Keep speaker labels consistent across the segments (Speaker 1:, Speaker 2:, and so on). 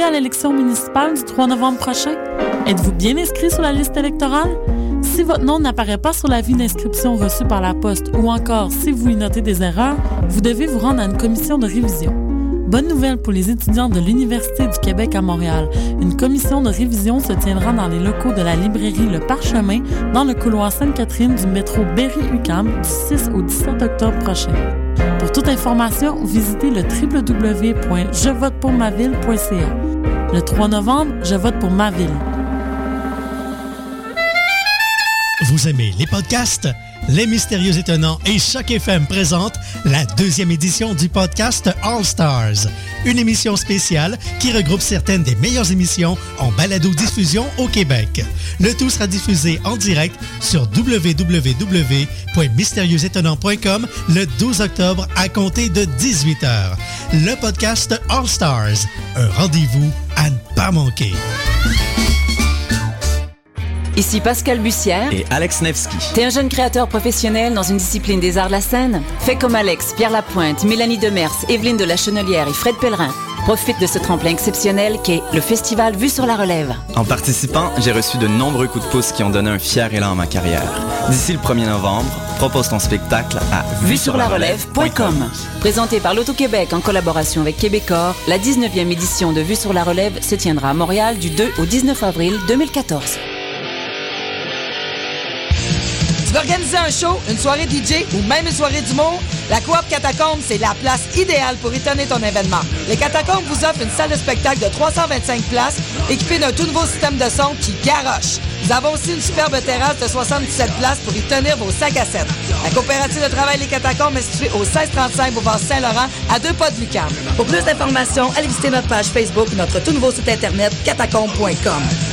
Speaker 1: à l'élection municipale du 3 novembre prochain? Êtes-vous bien inscrit sur la liste électorale? Si votre nom n'apparaît pas sur l'avis d'inscription reçu par la poste ou encore si vous y notez des erreurs, vous devez vous rendre à une commission de révision. Bonne nouvelle pour les étudiants de l'Université du Québec à Montréal. Une commission de révision se tiendra dans les locaux de la librairie Le Parchemin dans le couloir Sainte-Catherine du métro Berry-UQAM du 6 au 17 octobre prochain. Pour toute information, visitez le www.jevotepourmaville.ca. Le 3 novembre, je vote pour ma ville.
Speaker 2: Vous aimez les podcasts? Les Mystérieux Étonnants et Choc FM présentent la deuxième édition du podcast All Stars, une émission spéciale qui regroupe certaines des meilleures émissions en balado-diffusion au Québec. Le tout sera diffusé en direct sur www.mystérieuxétonnants.com le 12 octobre à compter de 18h. Le podcast All Stars, un rendez-vous à ne pas manquer.
Speaker 3: Ici Pascal Bussière.
Speaker 4: Et Alex Nevsky.
Speaker 3: T'es un jeune créateur professionnel dans une discipline des arts de la scène? Fais comme Alex, Pierre Lapointe, Mélanie Demers, Evelyne de la Chenelière et Fred Pellerin. Profite de ce tremplin exceptionnel qu'est le festival Vue sur la Relève.
Speaker 4: En participant, j'ai reçu de nombreux coups de pouce qui ont donné un fier élan à ma carrière. D'ici le 1er novembre, propose ton spectacle à
Speaker 3: vue sur la relève.com. Présenté par l'Auto-Québec en collaboration avec Québecor, la 19e édition de Vue sur la Relève se tiendra à Montréal du 2 au 19 avril 2014.
Speaker 5: Tu veux organiser un show, une soirée DJ ou même une soirée d'humour? La Coop Catacombe, c'est la place idéale pour étonner ton événement. Les Catacombes vous offrent une salle de spectacle de 325 places équipée d'un tout nouveau système de son qui garoche. Nous avons aussi une superbe terrasse de 77 places pour y tenir vos sacs à 7. La coopérative de travail Les Catacombes est située au 1635 Boulevard Saint-Laurent, à deux pas de Lucam. Pour plus d'informations, allez visiter notre page Facebook notre tout nouveau site internet catacombe.com.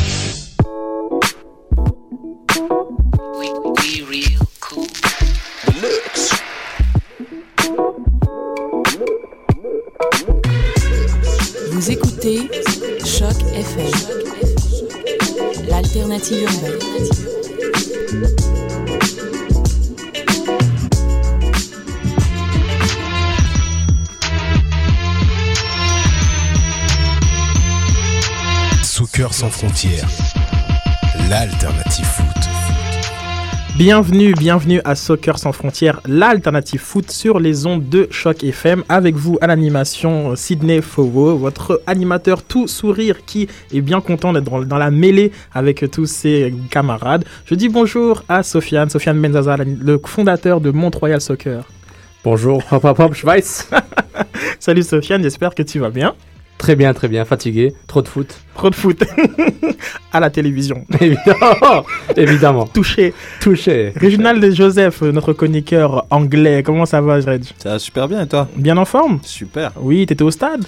Speaker 1: l'alternative urbaine.
Speaker 6: Soccer sans frontières, l'alternative foot.
Speaker 7: Bienvenue, bienvenue à Soccer sans frontières, l'alternative foot sur les ondes de Choc FM. Avec vous à l'animation Sydney Fowo, votre animateur tout sourire qui est bien content d'être dans, dans la mêlée avec tous ses camarades. Je dis bonjour à Sofiane, Sofiane Benzaza, le fondateur de Mont-Royal Soccer.
Speaker 8: Bonjour, hop hop hop, Schweiz.
Speaker 7: Salut Sofiane, j'espère que tu vas bien.
Speaker 8: Très bien, très bien, fatigué, trop de foot.
Speaker 7: Trop de foot à la télévision.
Speaker 8: Évidemment, évidemment.
Speaker 7: Touché.
Speaker 8: Touché.
Speaker 7: Réginald Joseph, notre chroniqueur anglais, comment ça va, Reg?
Speaker 9: Ça va super bien et toi?
Speaker 7: Bien en forme?
Speaker 9: Super.
Speaker 7: Oui, t'étais au stade?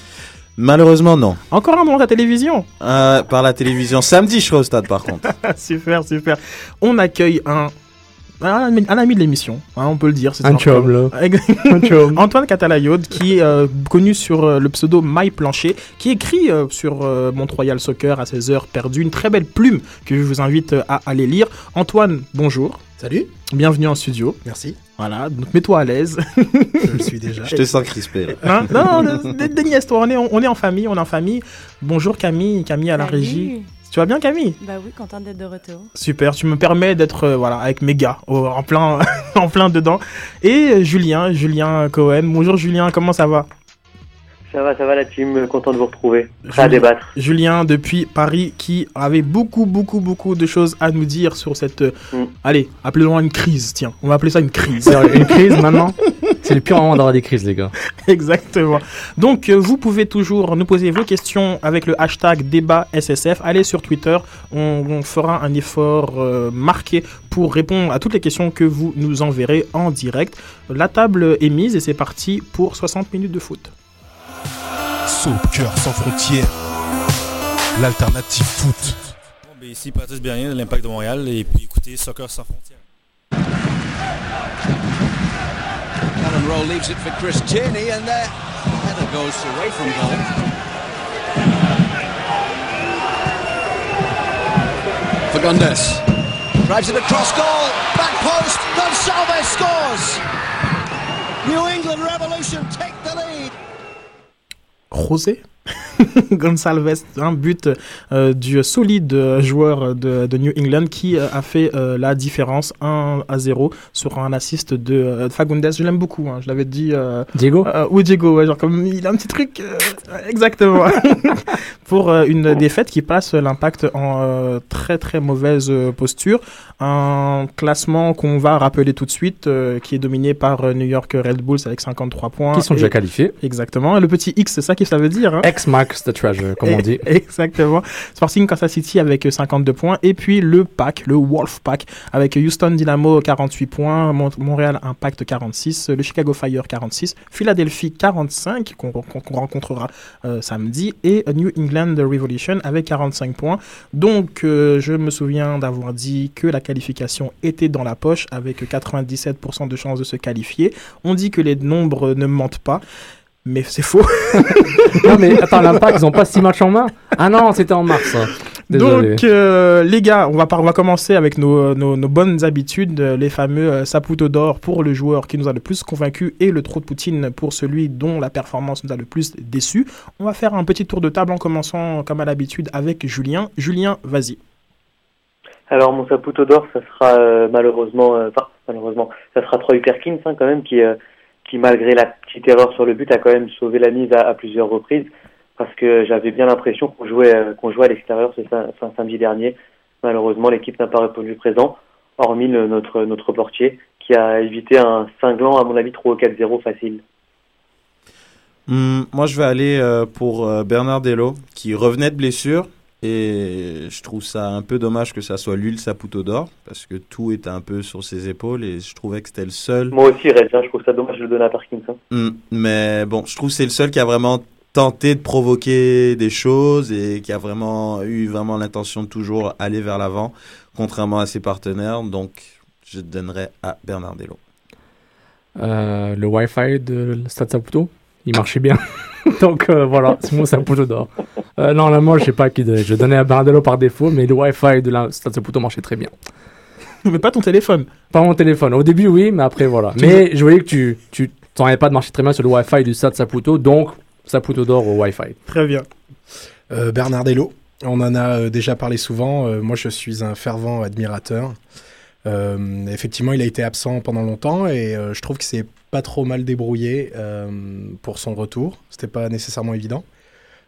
Speaker 9: Malheureusement non.
Speaker 7: Encore un moment à la télévision?
Speaker 9: Euh, par la télévision. Samedi je serai au stade par contre.
Speaker 7: Super, super. On accueille un, un, ami- un ami de l'émission, hein, on peut le dire. c'est
Speaker 8: Un chum, là. Un chum.
Speaker 7: Antoine Catalayode, qui est euh, connu sur euh, le pseudo My Plancher, qui écrit euh, sur euh, Mont-Royal Soccer à ses heures perdues. Une très belle plume que je vous invite à aller lire. Antoine, bonjour.
Speaker 10: Salut,
Speaker 7: Bienvenue en studio.
Speaker 10: merci.
Speaker 7: Voilà, donc mets-toi à l'aise.
Speaker 10: Je le suis déjà.
Speaker 9: Je te sens crispé.
Speaker 7: Hein? Non, non, dé- déniaise-toi, on est, en- on est en famille, on est en famille. Bonjour Camille, Camille à la
Speaker 11: Salut.
Speaker 7: régie. Tu vas bien Camille?
Speaker 11: Bah oui, contente d'être de retour.
Speaker 7: Super, tu me permets d'être euh, voilà avec mes gars au- en plein en plein dedans. Et Julien, Julien Cohen. Bonjour Julien, comment ça va?
Speaker 12: Ça va, ça va la team, content de vous retrouver. Prêt
Speaker 7: Julien.
Speaker 12: à débattre.
Speaker 7: Julien depuis Paris qui avait beaucoup beaucoup beaucoup de choses à nous dire sur cette euh,
Speaker 12: Mm.
Speaker 7: allez, appelons une crise, tiens. On va appeler ça une crise.
Speaker 8: C'est une crise maintenant C'est le pire moment d'avoir des crises, les gars.
Speaker 7: Exactement. Donc, euh, vous pouvez toujours nous poser vos questions avec le hashtag débat SSF. Allez sur Twitter, on, on fera un effort euh, marqué pour répondre à toutes les questions que vous nous enverrez en direct. La table est mise et c'est parti pour 60 minutes de foot.
Speaker 6: Soccer sans frontières, l'alternative foot.
Speaker 13: Bon, ben ici Patrice Bernier de l'Impact de Montréal et puis écoutez Soccer sans frontières.
Speaker 14: Alan Rowe leaves it for Chris Tierney, and there, header goes away from goal. Fagundes drives it across goal, back post, Gonsalves scores. New England Revolution take the lead.
Speaker 7: Rosé Gonsalves, un but euh, du solide joueur de, de New England qui euh, a fait euh, la différence 1 à 0 sur un assist de euh, Fagundes. Je l'aime beaucoup, hein, je l'avais dit.
Speaker 8: Diego
Speaker 7: Oui, Diego, ouais, genre comme il a un petit truc. exactement. Pour une défaite qui passe l'impact en très très mauvaise posture. Un classement qu'on va rappeler tout de suite, qui est dominé par New York Red Bulls avec 53 points.
Speaker 8: Qui sont
Speaker 7: Et-
Speaker 8: déjà qualifiés.
Speaker 7: Exactement. Et le petit X, c'est ça que ça veut dire. hein
Speaker 8: X marks the treasure, comme on dit.
Speaker 7: Exactement. Sporting Kansas City avec euh, 52 points. Et puis le pack, le Wolf Pack, avec Houston Dynamo 48 points, Mon- Montréal Impact 46, le Chicago Fire 46, Philadelphie 45, qu'on qu'on- qu'on rencontrera euh, samedi, et New England Revolution avec 45 points. Donc euh, je me souviens d'avoir dit que la qualification était dans la poche avec 97% de chances de se qualifier. On dit que les nombres ne mentent pas. Mais c'est faux.
Speaker 8: non, mais attends, l'impact, ils ont pas six matchs en main Ah non, c'était en mars. Désolé.
Speaker 7: Donc, euh, les gars, on va, on va commencer avec nos, nos- nos bonnes habitudes, euh, les fameux euh, Saputo d'or pour le joueur qui nous a le plus convaincu et le trou de Poutine pour celui dont la performance nous a le plus déçu. On va faire un petit tour de table en commençant, comme à l'habitude, avec Julien. Julien, vas-y.
Speaker 12: Alors mon Saputo d'or, ça sera euh, malheureusement, euh, enfin malheureusement, ça sera Troy Perkins hein, quand même qui, euh, qui malgré la petite erreur sur le but a quand même sauvé la mise à, plusieurs reprises parce que j'avais bien l'impression qu'on jouait euh, qu'on jouait à l'extérieur ce samedi dernier. Malheureusement, l'équipe n'a pas répondu présent, hormis notre notre portier qui a évité un cinglant à mon avis 3 ou 4-0 facile.
Speaker 9: Hmm, moi, je vais aller euh, pour euh, Bernard Dello, qui revenait de blessure. Et je trouve ça un peu dommage que ça soit lui le Saputo d'or, parce que tout était un peu sur ses épaules et je trouvais que c'était le seul.
Speaker 12: Moi aussi, Red, hein, je trouve ça dommage de le donner à Perkins. hein.
Speaker 9: Hmm, mais bon, je trouve que c'est le seul qui a vraiment tenté de provoquer des choses et qui a vraiment eu vraiment l'intention de toujours aller vers l'avant, contrairement à ses partenaires. Donc, je donnerais à Bernard Dello.
Speaker 8: Euh, le Wi-Fi de Stade Saputo, il marchait bien. Donc euh, voilà, c'est mon Saputo d'or. Euh, non, là, moi, je sais pas qui donner. Je donnais à Bernardello par défaut, mais le Wi-Fi de la Stade Saputo marchait très bien.
Speaker 7: Mais pas ton téléphone.
Speaker 8: Pas mon téléphone. Au début, oui, mais après, voilà. Mais je voyais que tu, tu t'en avais pas de marcher très bien sur le Wi-Fi du Stade Saputo, donc Saputo d'or au Wi-Fi.
Speaker 7: Très bien.
Speaker 10: Euh, Bernardello, on en a euh, déjà parlé souvent. Euh, moi, je suis un fervent admirateur. Euh, effectivement, il a été absent pendant longtemps et euh, je trouve que c'est pas trop mal débrouillé euh, pour son retour. C'était pas nécessairement évident.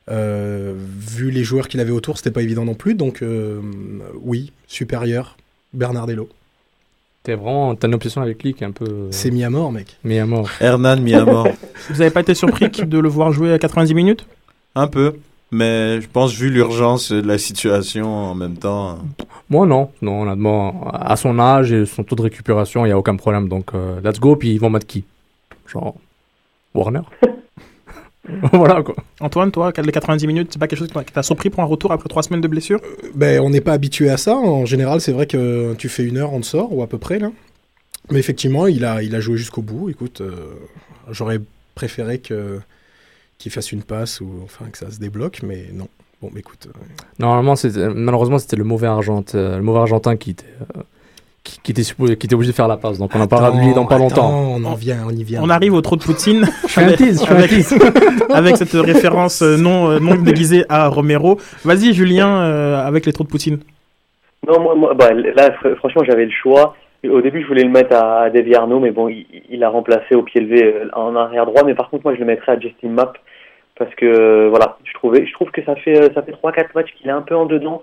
Speaker 10: Euh, vu les joueurs qu'il avait autour, c'était pas évident non plus. Donc, euh, oui, supérieur, Bernardello.
Speaker 8: T'es vraiment, t'as une obsession avec lui qui est un peu.
Speaker 10: C'est mis à mort, mec.
Speaker 8: Mis à mort.
Speaker 9: Hernan mis à mort.
Speaker 7: Vous avez pas été surpris de le voir jouer à 90 minutes?
Speaker 9: Un peu, mais je pense vu l'urgence de la situation en même temps. hein.
Speaker 8: Moi, non. Non, honnêtement, à son âge et son taux de récupération, il n'y a aucun problème. Donc, euh, let's go, puis ils vont mettre qui? Genre, Warner? Voilà, quoi.
Speaker 7: Antoine, toi, les 90 minutes, c'est pas quelque chose qui t'a- surpris pour un retour après trois semaines de blessure?
Speaker 10: Ben, on n'est pas habitué à ça. En général, c'est vrai que tu fais une heure, on te sort, ou à peu près, là. Mais effectivement, il a, il a joué jusqu'au bout. Écoute, euh, j'aurais préféré que qu'il fasse une passe ou enfin que ça se débloque, mais non. Bon, bah, écoute. euh,
Speaker 8: Normalement, c'était- malheureusement, c'était le mauvais argentin, euh, le mauvais argentin qui était, euh, qui, qui était supposé, qui était obligé de faire la passe. Donc, on en parlera de lui dans pas
Speaker 10: attends,
Speaker 8: longtemps.
Speaker 10: On en vient, on y vient.
Speaker 7: On arrive au trou de Poutine.
Speaker 8: Je suis un
Speaker 7: avec,
Speaker 8: tease, je suis un
Speaker 7: avec-
Speaker 8: tease.
Speaker 7: avec cette référence euh, non, euh, non déguisée à Romero. Vas-y, Julien, euh, avec les trous de Poutine.
Speaker 12: Non, moi, moi bah, là, fr- franchement, j'avais le choix. Au début, je voulais le mettre à, à Davy Arnaud, mais bon, il, il a remplacé au pied levé en arrière droit. Mais par contre, moi, je le mettrais à Justin Mapp parce que voilà, je trouvais, je trouve que ça fait ça fait trois quatre matchs qu'il est un peu en dedans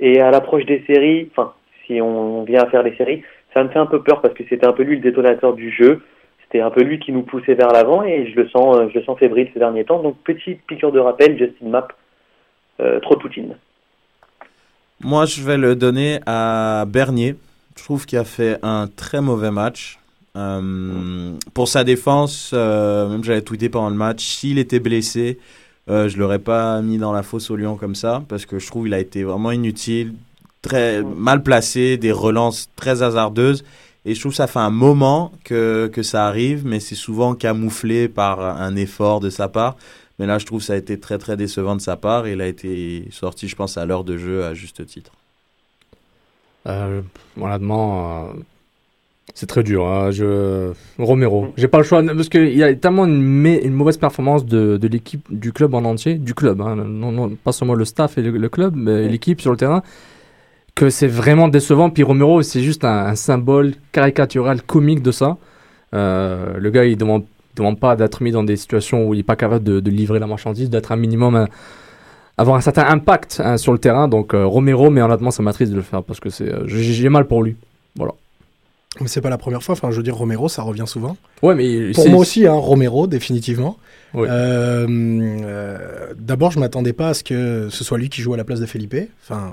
Speaker 12: et à l'approche des séries, enfin, si on vient à faire les séries, ça me fait un peu peur parce que c'était un peu lui le détonateur du jeu. C'était un peu lui qui nous poussait vers l'avant et je le sens, euh, je le sens fébrile ces derniers temps. Donc petite piqûre de rappel, Justin Mapp, euh, trop Poutine.
Speaker 9: Moi, je vais le donner à Bernier. Je trouve qu'il a fait un très mauvais match. Euh, pour sa défense, euh, même j'avais tweeté pendant le match, s'il était blessé, euh, je l'aurais pas mis dans la fosse au lion comme ça, parce que je trouve qu'il a été vraiment inutile, très mal placé, des relances très hasardeuses. Et je trouve que ça fait un moment que, que ça arrive, mais c'est souvent camouflé par un effort de sa part. Mais là, je trouve que ça a été très très décevant de sa part. Et il a été sorti, je pense, à l'heure de jeu à juste titre.
Speaker 8: Euh, honnêtement, euh, C'est très dur. hein, Je... Romero. J'ai pas le choix parce qu'il y a tellement une, mauvaise performance de, de l'équipe, du club en entier, du club, hein, non, non, pas seulement le staff et le, le club, mais l'équipe sur le terrain, que c'est vraiment décevant. Puis Romero, c'est juste un, un symbole caricatural, comique de ça. Euh, le gars, il demande, demande pas d'être mis dans des situations où il est pas capable de, de livrer la marchandise, d'être un minimum. un- avoir un certain impact hein, sur le terrain. Donc euh, Romero, mais honnêtement, ça m'attriste de le faire parce que c'est, euh, j'ai mal pour lui. Voilà.
Speaker 10: Mais c'est pas la première fois. Enfin, je veux dire, Romero, ça revient souvent.
Speaker 8: Ouais, mais
Speaker 10: pour moi aussi, hein, Romero, définitivement.
Speaker 8: Oui.
Speaker 10: Euh, euh, D'abord, je m'attendais pas à ce que ce soit lui qui joue à la place de Felipe. Enfin,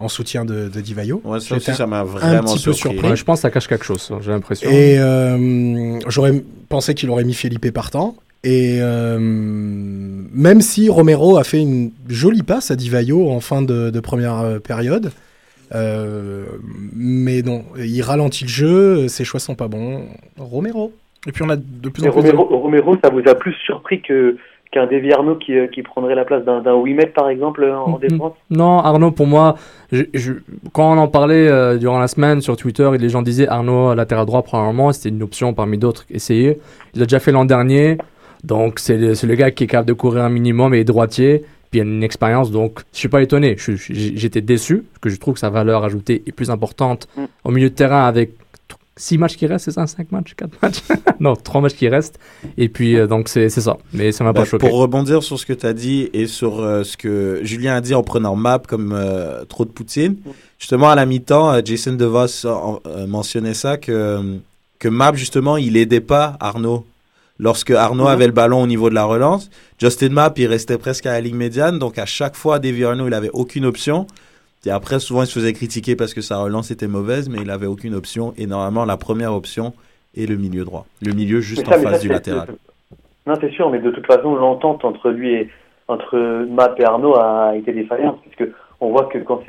Speaker 10: en soutien de, de Di Vaio.
Speaker 9: Ouais, ça aussi, ça m'a
Speaker 10: un
Speaker 9: vraiment
Speaker 10: petit peu
Speaker 9: surpris.
Speaker 10: surpris.
Speaker 8: Ouais, je pense que ça cache quelque chose, j'ai l'impression.
Speaker 10: Et euh, j'aurais pensé qu'il aurait mis Felipe partant. Et euh, même si Romero a fait une jolie passe à Di Vaio en fin de, de première euh, période, euh, mais non, il ralentit le jeu, ses choix sont pas bons. Romero.
Speaker 7: Et puis on a de plus
Speaker 12: Mais
Speaker 7: en plus. de-
Speaker 12: Romero, Romero, ça vous a plus surpris que qu'un Devi Arnaud qui, euh, qui prendrait la place d'un Wimet, par exemple, en, en défense?
Speaker 8: Non, Arnaud, pour moi, je- je- quand on en parlait euh, durant la semaine sur Twitter, et les gens disaient Arnaud à latéral droit, probablement, c'était une option parmi d'autres essayées. Il l'a déjà fait l'an dernier, donc c'est le, le gars qui est capable de courir un minimum et est droitier, puis il a une expérience, donc je suis pas étonné. J'étais déçu, parce que je trouve que sa valeur ajoutée est plus importante au milieu de terrain avec 6 matchs qui restent, c'est ça? 5 matchs? 4 matchs? Non, 3 matchs qui restent. Et puis, euh, donc, c'est ça. Mais ça m'a
Speaker 9: Bah,
Speaker 8: pas choqué.
Speaker 9: Pour rebondir sur ce que tu as dit et sur euh, ce que Julien a dit en prenant Map comme euh, trop de Poutine, justement à la mi-temps, Jason DeVos en- mentionnait ça que, que Map, justement, il aidait pas Arnaud. Lorsque Arnaud
Speaker 12: Mhm.
Speaker 9: avait le ballon au niveau de la relance, Justin Map, il restait presque à la ligne médiane, donc à chaque fois, Davy Arnaud, il avait aucune option. Et après, souvent, il se faisait critiquer parce que sa relance était mauvaise, mais il avait aucune option. Et normalement, la première option est le milieu droit. Le milieu juste
Speaker 12: ça,
Speaker 9: en face
Speaker 12: ça,
Speaker 9: du latéral.
Speaker 12: Non, c'est sûr, mais de toute façon, l'entente entre lui et entre Map et Arnaud a été défaillante, puisque on voit que quand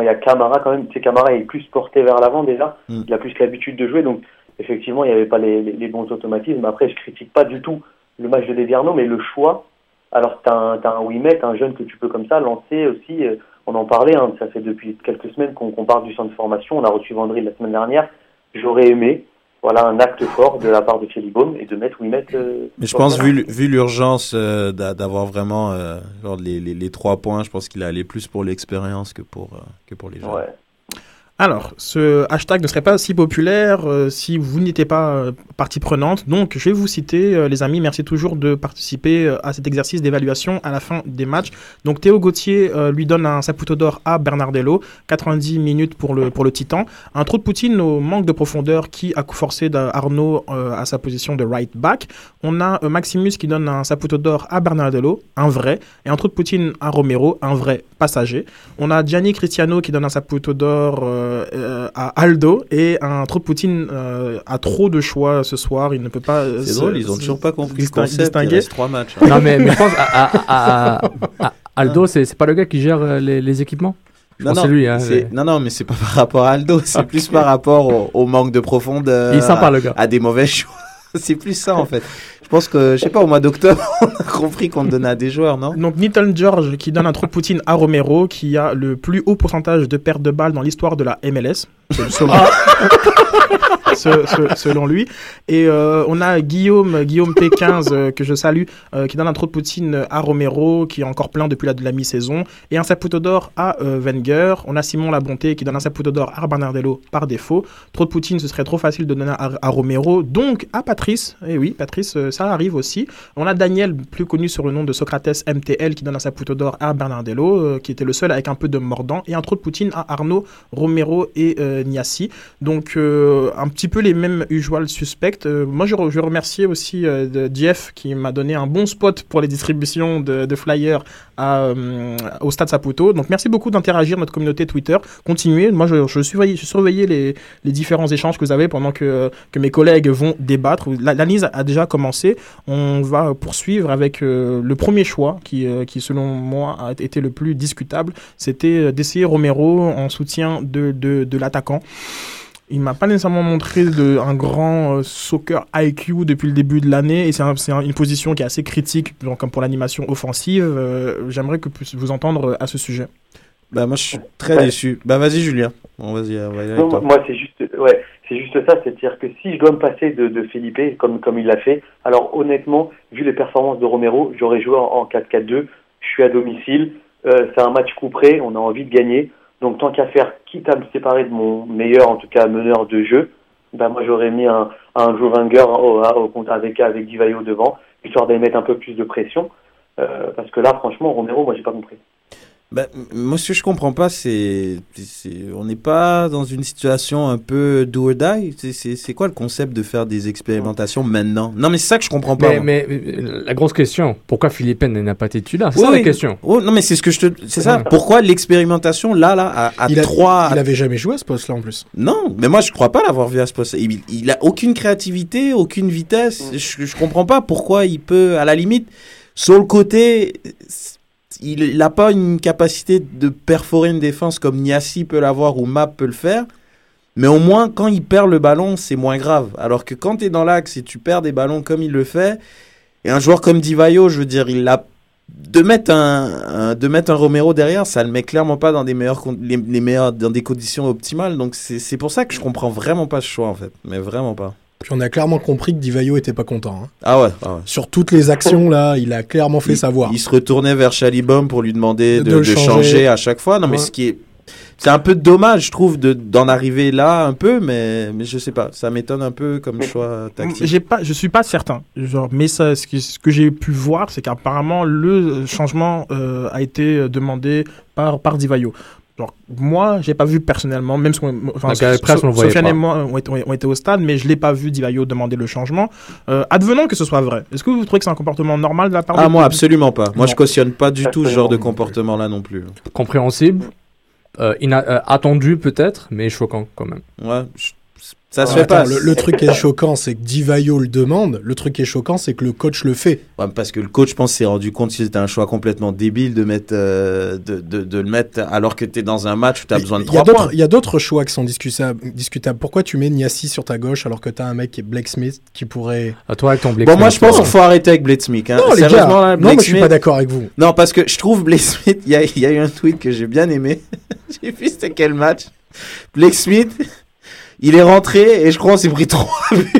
Speaker 12: il y a Camara, quand même, c'est Camara est plus porté vers l'avant déjà,
Speaker 9: Mm.
Speaker 12: il a plus l'habitude de jouer, donc effectivement, il n'y avait pas les, les, les bons automatismes. Après, je critique pas du tout le match de Devi Arnaud, mais le choix. Alors, t'as un, t'as un Wimet, un jeune que tu peux comme ça lancer aussi. euh, on en parlait, hein, ça fait depuis quelques semaines qu'on parle du centre de formation. On a reçu Vendry la semaine dernière. J'aurais aimé, voilà, un acte fort de la part de Baum et de mettre Wimet. euh,
Speaker 9: Mais je pense, vu, vu l'urgence euh, d'a- d'avoir vraiment euh, genre les, les, les trois points, je pense qu'il a allé plus pour l'expérience que pour, euh, que pour les jeunes.
Speaker 7: Alors, ce hashtag ne serait pas si populaire euh, si vous n'étiez pas euh, partie prenante. Donc, je vais vous citer, euh, les amis. Merci toujours de participer à cet exercice d'évaluation à la fin des matchs. Donc, Théo Gauthier lui donne un Saputo d'or à Bernardello. 90 minutes pour le, pour le Titan. Un trou de Poutine au manque de profondeur qui a forcé Arnaud à sa position de right back. On a Maximus qui donne un Saputo d'or à Bernardello, un vrai. Et un trou de Poutine à Romero, un vrai passager. On a Gianni Cristiano qui donne un Saputo d'or à Aldo et un trop de Poutine euh, a trop de choix ce soir. Il ne peut pas. euh,
Speaker 9: C'est
Speaker 7: se-
Speaker 9: drôle, ils ont toujours pas compris le concept, il
Speaker 7: distinguer.
Speaker 9: reste trois matchs, hein.
Speaker 8: Non, mais, mais je pense à, à- à- à- Aldo, c'est c'est pas le gars qui gère euh, les, les équipements?
Speaker 9: Non, non,
Speaker 8: lui. Hein,
Speaker 9: c'est-
Speaker 8: les-
Speaker 9: non, non, mais c'est pas par rapport à Aldo, c'est plus par rapport au, au manque de profondeur.
Speaker 8: Il sympa, le gars.
Speaker 9: à des mauvais choix. c'est plus ça, en fait. Je pense que, je sais pas, au mois d'octobre, on a compris qu'on donnait à des joueurs, non?
Speaker 7: Donc Newton George qui donne un trop de Poutine à Romero qui a le plus haut pourcentage de pertes de balles dans l'histoire de la MLS. C'est le Selon lui. Et euh, on a Guillaume, Guillaume P15 euh, que je salue, euh, qui donne un trop de Poutine à Romero, qui est encore plein depuis la, de la mi-saison, et un Saputo d'or à Wenger. On a Simon Labonté qui donne un Saputo d'or à Bernardello par défaut. Trop de Poutine, ce serait trop facile de donner à, Romero, donc à Patrice. Et oui, Patrice, ça arrive aussi. On a Daniel, plus connu sur le nom de Socrates MTL, qui donne un Saputo d'or à Bernardello, qui était le seul avec un peu de mordant, et un trop de Poutine à Arnaud, Romero et Niassi. Donc un petit peu les mêmes usual suspects. Euh, moi, je, re- je remercier aussi euh, qui m'a donné un bon spot pour les distributions de, flyers euh, au Stade Saputo. Donc merci beaucoup d'interagir notre communauté Twitter. Continuez. Moi, je, je surveillais les, différents échanges que vous avez pendant que, mes collègues vont débattre. La- L'analyse a déjà commencé. On va poursuivre avec euh, le premier choix qui, euh, qui, selon moi, a été le plus discutable. C'était d'essayer Romero en soutien de l'attaquant. Il m'a pas nécessairement montré de, un grand euh, soccer IQ depuis le début de l'année et c'est un- une position qui est assez critique genre, comme pour l'animation offensive. Euh, J'aimerais que puisse vous entendre à ce sujet.
Speaker 9: Bah, moi, je suis très
Speaker 12: Ouais.
Speaker 9: déçu. Bah, vas-y, Julien. Bon, vas-y, on va y aller
Speaker 12: Non,
Speaker 9: avec toi.
Speaker 12: moi, c'est juste, ouais, c'est juste ça, c'est-à-dire que si je dois me passer de, de Felipe, comme, comme il l'a fait, alors honnêtement, vu les performances de Romero, j'aurais joué en, en 4-4-2, je suis à domicile, euh, c'est un match coup près, on a envie de gagner, donc tant qu'à faire, quitte à me séparer de mon meilleur, en tout cas meneur de jeu, ben moi j'aurais mis un, un Joe Wenger au, au, compte avec, avec Divayo devant, histoire d'aller mettre un peu plus de pression, euh, parce que là franchement, Romero, moi j'ai pas compris.
Speaker 9: Ben, moi, ce que je comprends pas, c'est, c'est- on n'est pas dans une situation un peu do or die? C'est- C'est c'est quoi le concept de faire des expérimentations maintenant? Non, mais c'est ça que je comprends pas.
Speaker 8: Mais, mais, euh, la grosse question, pourquoi Philippe n'a pas été titulaire C'est
Speaker 9: Oui,
Speaker 8: ça
Speaker 9: oui.
Speaker 8: la question.
Speaker 9: Oh, non, mais c'est ce que je te, c'est ça. Pourquoi l'expérimentation là, là, à, à
Speaker 10: Il, a-
Speaker 9: trois,
Speaker 10: il avait jamais joué à ce poste-là en plus.
Speaker 9: Non, mais moi je crois pas l'avoir vu à ce poste. Il, il a aucune créativité, aucune vitesse. Je, je comprends pas pourquoi il peut, à la limite, sur le côté, il n'a pas une capacité de perforer une défense comme Niassi peut l'avoir ou Map peut le faire. Mais au moins, quand il perd le ballon, c'est moins grave. Alors que quand tu es dans l'axe et tu perds des ballons comme il le fait, et un joueur comme Divayo, je veux dire, il a de mettre un, de mettre un Romero derrière, ça le met clairement pas dans des meilleures les, meilleures dans des conditions optimales. Donc c'est c'est pour ça que je comprends vraiment pas ce choix en fait, mais vraiment pas.
Speaker 10: Puis on a clairement compris que Divayo était pas content. hein.
Speaker 9: Ah ouais. ah ouais.
Speaker 10: Sur toutes les actions là, il a clairement fait savoir.
Speaker 9: Il se retournait vers Chalibom pour lui demander de,
Speaker 10: De
Speaker 9: de
Speaker 10: le
Speaker 9: changer.
Speaker 10: changer.
Speaker 9: à chaque fois. Non mais ce qui est c'est un peu dommage, je trouve, de- d'en arriver là un peu, mais, mais je sais pas, ça m'étonne un peu comme choix tactique.
Speaker 7: J'ai pas, je suis pas certain. Genre, mais ça, ce, qui- ce que j'ai pu voir, c'est qu'apparemment le changement euh, a été demandé par par Divayo. Genre, moi, j'ai pas vu personnellement, même si on, enfin,
Speaker 8: presse, on
Speaker 7: Sofiane
Speaker 8: pas.
Speaker 7: et moi ont été, ont été au stade, mais je l'ai pas vu Divayo demander le changement. Euh, advenons que ce soit vrai. Est-ce que vous trouvez que c'est un comportement normal de la part
Speaker 9: Ah
Speaker 7: de-
Speaker 9: moi absolument pas. Moi
Speaker 7: Non.
Speaker 9: je cautionne pas du tout ce genre de
Speaker 7: non
Speaker 9: comportement là non plus.
Speaker 8: Compréhensible, euh, euh, attendu peut-être, mais choquant quand même.
Speaker 9: Ouais, je- ça se
Speaker 10: Ah,
Speaker 9: fait pas.
Speaker 10: Le, le truc qui est choquant, c'est que Divayo le demande. Le truc qui est choquant, c'est que le coach le fait.
Speaker 9: Ouais, parce que le coach, je pense, s'est rendu compte que c'était un choix complètement débile de mettre, euh, de, de, de le mettre alors que tu es dans un match où tu as besoin de
Speaker 10: Il y a
Speaker 9: 3
Speaker 10: d'autres-
Speaker 9: points.
Speaker 10: il y a d'autres choix qui sont discutables. discutables. Pourquoi tu mets Niassi sur ta gauche alors que tu as un mec qui est Blake Smith qui pourrait.
Speaker 8: À toi avec ton Blake
Speaker 9: Bon, moi, je pense qu'il faut arrêter avec Blade Smith. Hein.
Speaker 10: Non, les gars,
Speaker 9: là,
Speaker 10: non,
Speaker 9: Blake
Speaker 10: moi, je suis
Speaker 9: Smith-
Speaker 10: pas d'accord avec vous.
Speaker 9: Non, parce que je trouve Blake Smith, il y a, il y a eu un tweet que j'ai bien aimé. j'ai vu c'était quel match. Blake Smith, il est rentré et je crois qu'on s'est pris 3 buts.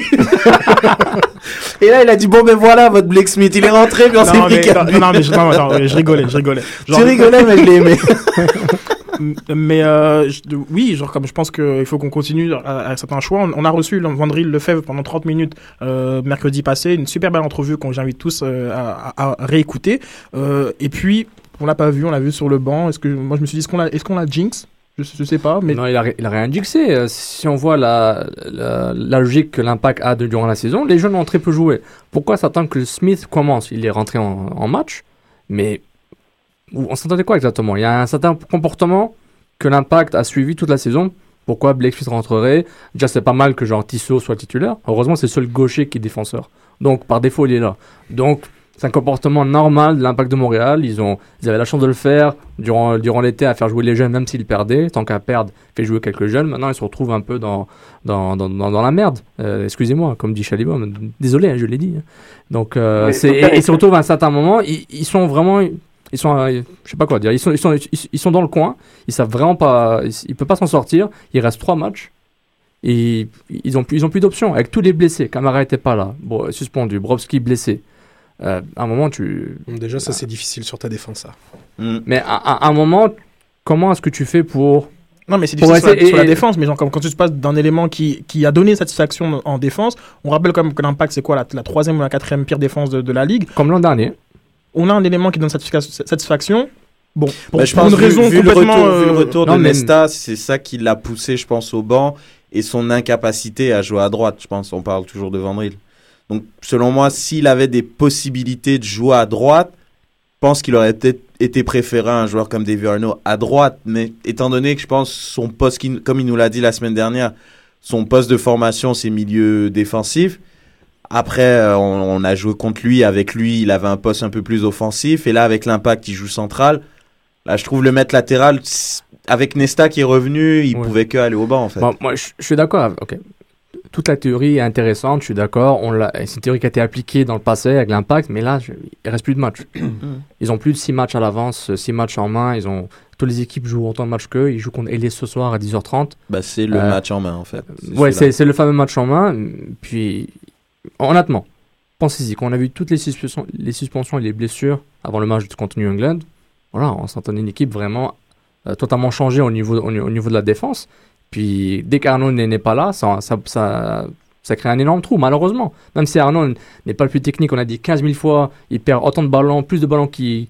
Speaker 9: et là, il a dit Bon, ben voilà, votre Blake Smith, il est rentré, puis on s'est pris 4
Speaker 7: non,
Speaker 9: buts.
Speaker 7: non, mais je, non, non, je rigolais, je rigolais.
Speaker 9: Tu rigolais, mais je l'ai aimé.
Speaker 7: mais euh, je- oui, genre comme je pense qu'il faut qu'on continue à, à certains choix. On, on a reçu le- Vandril Lefebvre pendant 30 minutes euh, mercredi passé, une super belle entrevue qu'on j'invite tous euh, à, réécouter. Et puis, on l'a pas vu, on l'a vu sur le banc. Est-ce que moi je me suis dit, est-ce qu'on l'a, est-ce qu'on l'a jinx? Je, je sais pas, mais
Speaker 8: Non, il a, il a rien jinxé. Euh, Si on voit la, la, logique que l'impact a de, durant la saison, les jeunes ont très peu joué. Pourquoi s'attendre que Smith commence? Il est rentré en, match, mais on s'attendait quoi exactement? Il y a un certain comportement que l'impact a suivi toute la saison. Pourquoi Blake Smith rentrerait? Déjà, c'est pas mal que genre Tissot soit titulaire. Heureusement, c'est le seul gaucher qui est défenseur. Donc, par défaut, il est là. Donc, c'est un comportement normal de l'impact de Montréal. Ils, ont, ils avaient la chance de le faire durant, durant l'été à faire jouer les jeunes, même s'ils perdaient. Tant qu'à perdre, fait jouer quelques jeunes. Maintenant, ils se retrouvent un peu dans, dans, dans, dans, dans la merde. Euh, Excusez-moi, comme dit Chalibom. Désolé, hein, je l'ai dit. hein. Donc, euh,
Speaker 12: ça,
Speaker 8: et, et se retrouvent à un certain moment. Ils, ils sont vraiment. Ils sont, euh, je sais pas quoi dire. Ils sont, ils sont, ils, ils sont dans le coin. Ils savent vraiment pas. Ils, ils peuvent pas s'en sortir. Il reste trois matchs. Et ils ont plus, ils ont plus d'options. Avec tous les blessés, Camara était pas là. Bon, suspendu. Brovski blessé. Euh, à un moment, tu.
Speaker 10: Déjà, ça, c'est difficile sur ta défense, ça.
Speaker 8: Mais à, à- à un moment, comment est-ce que tu fais pour.
Speaker 7: Non, mais c'est
Speaker 8: pour
Speaker 7: difficile sur, la, sur défense, mais genre, comme, quand tu te passes d'un élément qui, qui a donné satisfaction en défense, on rappelle quand même que l'impact, c'est quoi, la, la troisième ou la quatrième pire défense de, de la ligue?
Speaker 8: Comme l'an dernier.
Speaker 7: On a un élément qui donne satisfa- satisfaction. Bon, pour,
Speaker 9: Bah, je
Speaker 7: pour
Speaker 9: pense
Speaker 7: une
Speaker 9: vu-
Speaker 7: raison
Speaker 9: vu, le
Speaker 7: complètement.
Speaker 9: retour, vu le
Speaker 7: euh,
Speaker 9: retour
Speaker 7: non,
Speaker 9: de
Speaker 7: mais-
Speaker 9: Nesta, c'est ça qui l'a poussé, je pense, au banc et son incapacité à jouer à droite. Je pense, on parle toujours de Vandril. Donc, selon moi, s'il avait des possibilités de jouer à droite, je pense qu'il aurait peut-être été préféré à un joueur comme Davy Arnaud à droite. Mais étant donné que je pense son poste, qui- comme il nous l'a dit la semaine dernière, son poste de formation, c'est milieu défensif. Après, euh, on, on a joué contre lui. Avec lui, il avait un poste un peu plus offensif. Et là, avec l'impact, il joue central. Là, je trouve le mettre latéral, avec Nesta qui est revenu, il
Speaker 8: Ouais.
Speaker 9: pouvait que aller au banc, en fait.
Speaker 8: Bon, moi, je, je suis d'accord. avec- Ok. Toute la théorie est intéressante, je suis d'accord. C'est une théorie qui a été appliquée dans le passé avec l'impact, mais là, je- il reste plus de matchs. ils ont plus de 6 matchs à l'avance, 6 matchs en main. Ils ont toutes les équipes jouent autant de matchs qu'eux. Ils jouent contre Ellis ce soir à 10h30.
Speaker 9: Bah, c'est le
Speaker 8: Euh,
Speaker 9: match en main, en fait.
Speaker 8: Ouais, c'est c'est le fameux match en main. Puis, honnêtement, pensez-y, quand on a vu toutes les suspensions, les suspensions et les blessures avant le match contre New England, voilà, on s'entendait une équipe vraiment euh, totalement changée au niveau, au, au niveau de la défense. Puis, dès qu'Arnaud n'est pas là, ça, ça, ça, ça crée un énorme trou, malheureusement. Même si Arnaud n'est pas le plus technique, on a dit 15 000 fois, il perd autant de ballons, plus de ballons qu'il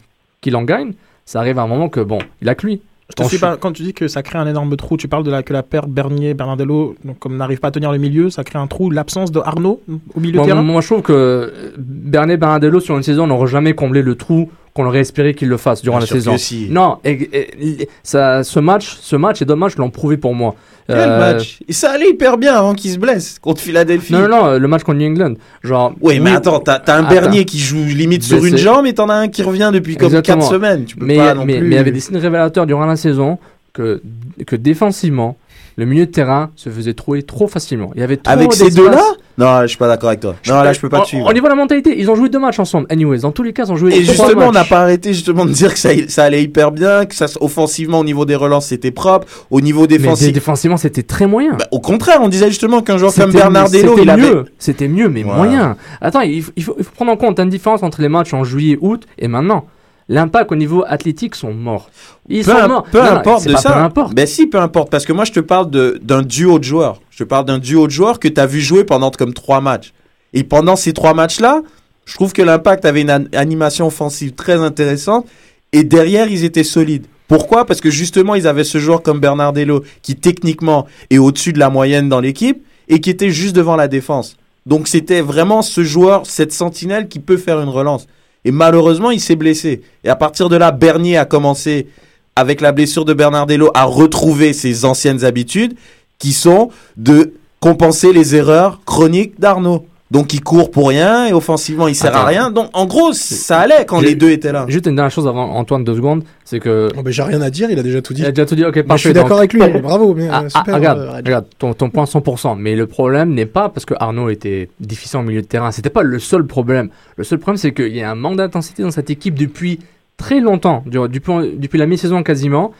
Speaker 8: en gagne. Ça arrive à un moment que, bon, il a que lui.
Speaker 7: Je te pas, quand tu dis que ça crée un énorme trou, tu parles de la, que la paire Bernier, Bernardello, donc, comme n'arrive pas à tenir le milieu, ça crée un trou, l'absence de Arnaud au milieu
Speaker 8: Moi,
Speaker 7: de terrain?
Speaker 8: moi, je trouve que Bernet Bernardello sur une saison n'aurait jamais comblé le trou qu'on aurait espéré qu'il le fasse durant
Speaker 9: Bien
Speaker 8: la saison.
Speaker 9: si.
Speaker 8: Non, et, et- ça, ce match, ce match et d'autres matchs l'ont prouvé pour moi.
Speaker 9: Quel
Speaker 8: Euh,
Speaker 9: match? Et ça allait hyper bien avant qu'il se blesse contre Philadelphie.
Speaker 8: Non, non, non, le match contre New England. Genre.
Speaker 9: Oui, mais attends, t'as un
Speaker 8: Attends.
Speaker 9: Bernier qui joue limite sur une jambe et t'en as un qui revient depuis comme
Speaker 8: Exactement.
Speaker 9: 4 semaines. Tu peux
Speaker 8: mais,
Speaker 9: pas non
Speaker 8: mais,
Speaker 9: plus.
Speaker 8: mais il y avait des signes révélateurs durant la saison que, que défensivement, le milieu de terrain se faisait trouver trop facilement. Il y avait trop
Speaker 9: Avec ces deux-là Non, je suis pas d'accord avec toi. Non, là, je peux pas te suivre.
Speaker 8: Au niveau de la mentalité, ils ont joué deux matchs ensemble. Anyways, dans tous les cas, ils ont joué
Speaker 9: Et
Speaker 8: trois
Speaker 9: justement, on n'a
Speaker 8: matchs.
Speaker 9: pas arrêté justement de dire que ça, ça allait hyper bien, que ça, offensivement au niveau des relances c'était propre, au niveau défensif.
Speaker 8: dé- défensivement, c'était très moyen.
Speaker 9: Bah, au contraire, on disait justement qu'un joueur comme Bernardello,
Speaker 8: c'était
Speaker 9: il avait.
Speaker 8: mieux. C'était mieux, mais moyen. Attends, il, faut- il faut, il faut prendre en compte une différence entre les matchs en juillet, août et maintenant. L'impact au niveau athlétique sont morts. Ils
Speaker 9: peu
Speaker 8: sont
Speaker 9: im-
Speaker 8: morts.
Speaker 9: peu
Speaker 8: Non,
Speaker 9: importe de ça.
Speaker 8: Peu importe.
Speaker 9: Ben si, peu importe. Parce que moi, je te parle d'un duo de joueurs. Je te parle d'un duo de joueurs que tu as vu jouer pendant comme trois matchs. Et pendant ces trois matchs-là, je trouve que l'Impact avait une an- animation offensive très intéressante. Et derrière, ils étaient solides. Pourquoi? Parce que justement, ils avaient ce joueur comme Bernardello qui techniquement est au-dessus de la moyenne dans l'équipe et qui était juste devant la défense. Donc c'était vraiment ce joueur, cette sentinelle qui peut faire une relance. Et malheureusement, il s'est blessé. Et à partir de là, Bernier a commencé, avec la blessure de Bernardello, à retrouver ses anciennes habitudes, qui sont de compenser les erreurs chroniques d'Arnaud. Donc il court pour rien et offensivement il sert à rien. Donc en gros, ça allait quand les deux étaient là.
Speaker 8: Juste une dernière chose avant Antoine, deux secondes, c'est que.
Speaker 10: Oh, J'ai rien à dire, il a déjà tout dit.
Speaker 8: Il a déjà tout dit, ok,
Speaker 10: Mais
Speaker 8: parfait.
Speaker 10: je suis d'accord avec lui, bravo, mais,
Speaker 8: Ah, ah,
Speaker 10: super,
Speaker 8: regarde,
Speaker 10: euh,
Speaker 8: regarde ton, ton point 100%. Mais le problème n'est pas parce que Arnaud était difficile au milieu de terrain. C'était pas le seul problème. Le seul problème, c'est qu'il y a un manque d'intensité dans cette équipe depuis très longtemps, du- depuis, depuis la mi-saison quasiment.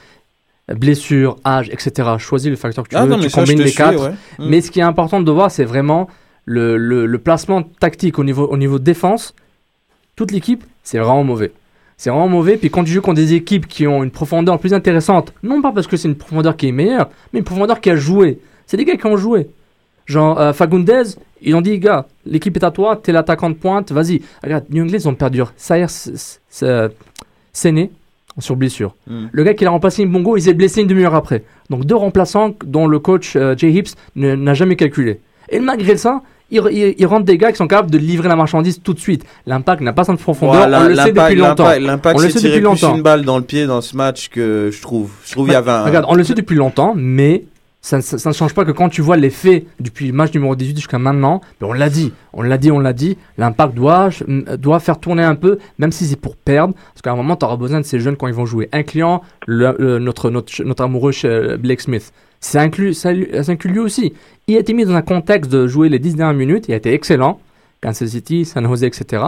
Speaker 8: Blessure, âge, etc. Choisis le facteur que tu
Speaker 9: Ah
Speaker 8: veux,
Speaker 9: non, mais
Speaker 8: tu combines les
Speaker 9: suis,
Speaker 8: quatre.
Speaker 9: ouais. Mm.
Speaker 8: Mais ce qui est important de voir, c'est vraiment le, le- le placement tactique au niveau, au niveau défense. Toute l'équipe, c'est vraiment mauvais. C'est vraiment mauvais. Puis quand tu joues contre des équipes qui ont une profondeur plus intéressante, non pas parce que c'est une profondeur qui est meilleure, mais une profondeur qui a joué. C'est des gars qui ont joué. Genre euh, Fagundez, ils ont dit, gars, l'équipe est à toi, t'es l'attaquant de pointe, vas-y. Regarde, New England, ils ont perdu Sayer Séné sur blessure.
Speaker 9: Mm.
Speaker 8: Le gars qui l'a remplacé Mbongo, il s'est blessé une demi-heure après. Donc deux remplaçants dont le coach euh, Jay Hips n'a jamais calculé. Et malgré ça, il, re- il- il rentre des gars qui sont capables de livrer la marchandise tout de suite. L'impact n'a pas cette profondeur,
Speaker 9: Voilà,
Speaker 8: on le sait depuis longtemps.
Speaker 9: l'impact-
Speaker 8: le
Speaker 9: s'est
Speaker 8: sait
Speaker 9: tiré
Speaker 8: depuis
Speaker 9: plus
Speaker 8: longtemps.
Speaker 9: une balle dans le pied dans ce match que je trouve. Je trouve il y avait un.
Speaker 8: Regarde, on le sait depuis longtemps, mais ça, ça- ça ne change pas que quand tu vois les faits depuis le match numéro 18 jusqu'à maintenant, ben on l'a dit, on l'a dit, on l'a dit, l'impact doit, doit faire tourner un peu, même si c'est pour perdre, parce qu'à un moment, tu auras besoin de ces jeunes quand ils vont jouer. Le- le- notre, notre, notre amoureux chez Blake Smith. Ça, lui- ça inclut lui aussi. Il a été mis dans un contexte de jouer les 10 dernières minutes, il a été excellent. Kansas City, San Jose, etc.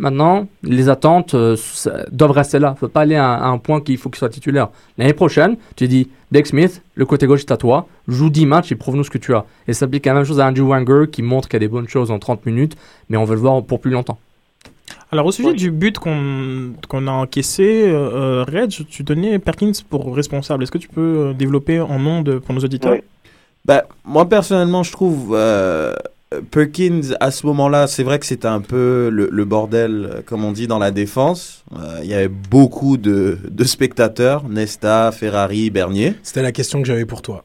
Speaker 8: Maintenant, les attentes euh, ça- doivent rester là. Il ne faut pas aller à, un point qu'il faut qu'il soit titulaire. L'année prochaine, tu dis, Blake Smith, le côté gauche est à toi, joue 10 matchs et prouve-nous ce que tu as. Et ça s'applique la même chose à Andrew Wanger qui montre qu'il y a des bonnes choses en 30 minutes, mais on veut le voir pour plus longtemps.
Speaker 7: Alors, au sujet du but qu'on qu'on a encaissé, euh, euh, Reg, tu donnais Perkins pour responsable. Est-ce que tu peux euh, développer en nom de, pour nos auditeurs
Speaker 9: Bah, moi personnellement, je trouve euh, Perkins à ce moment-là, c'est vrai que c'était un peu le, le bordel, comme on dit, dans la défense. Euh, Il y avait beaucoup de, de spectateurs, Nesta, Ferrari, Bernier.
Speaker 10: C'était la question que j'avais pour toi.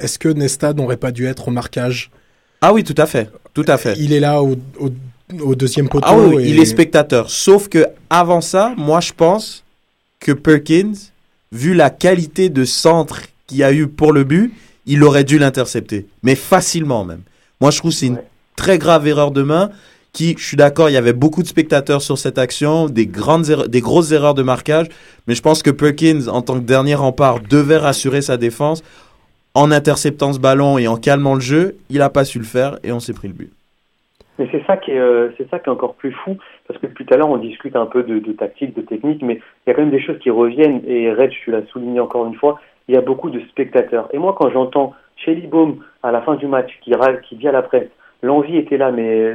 Speaker 10: Est-ce que Nesta n'aurait pas dû être au marquage?
Speaker 9: Ah oui, tout à fait, tout à fait.
Speaker 10: Il est là au, au- au deuxième poteau.
Speaker 9: Ah oui,
Speaker 10: et-
Speaker 9: il est spectateur. Sauf que avant ça, moi je pense que Perkins, vu la qualité de centre qu'il y a eu pour le but, il aurait dû l'intercepter. Mais facilement même. Moi je trouve que c'est une très grave erreur de main qui, je suis d'accord, il y avait beaucoup de spectateurs sur cette action, des, grandes erreurs- des grosses erreurs de marquage. Mais je pense que Perkins, en tant que dernier rempart, devait rassurer sa défense. En interceptant ce ballon et en calmant le jeu, il n'a pas su le faire et on s'est pris le but.
Speaker 12: Mais c'est ça qui est, euh, c'est ça qui est encore plus fou, parce que tout à l'heure on discute un peu de, de tactique, de technique, mais il y a quand même des choses qui reviennent. Et Red, tu l'as souligné encore une fois, il y a beaucoup de spectateurs. Et moi, quand j'entends Shelly Baum à la fin du match qui râle, qui dit à la presse, l'envie était là, mais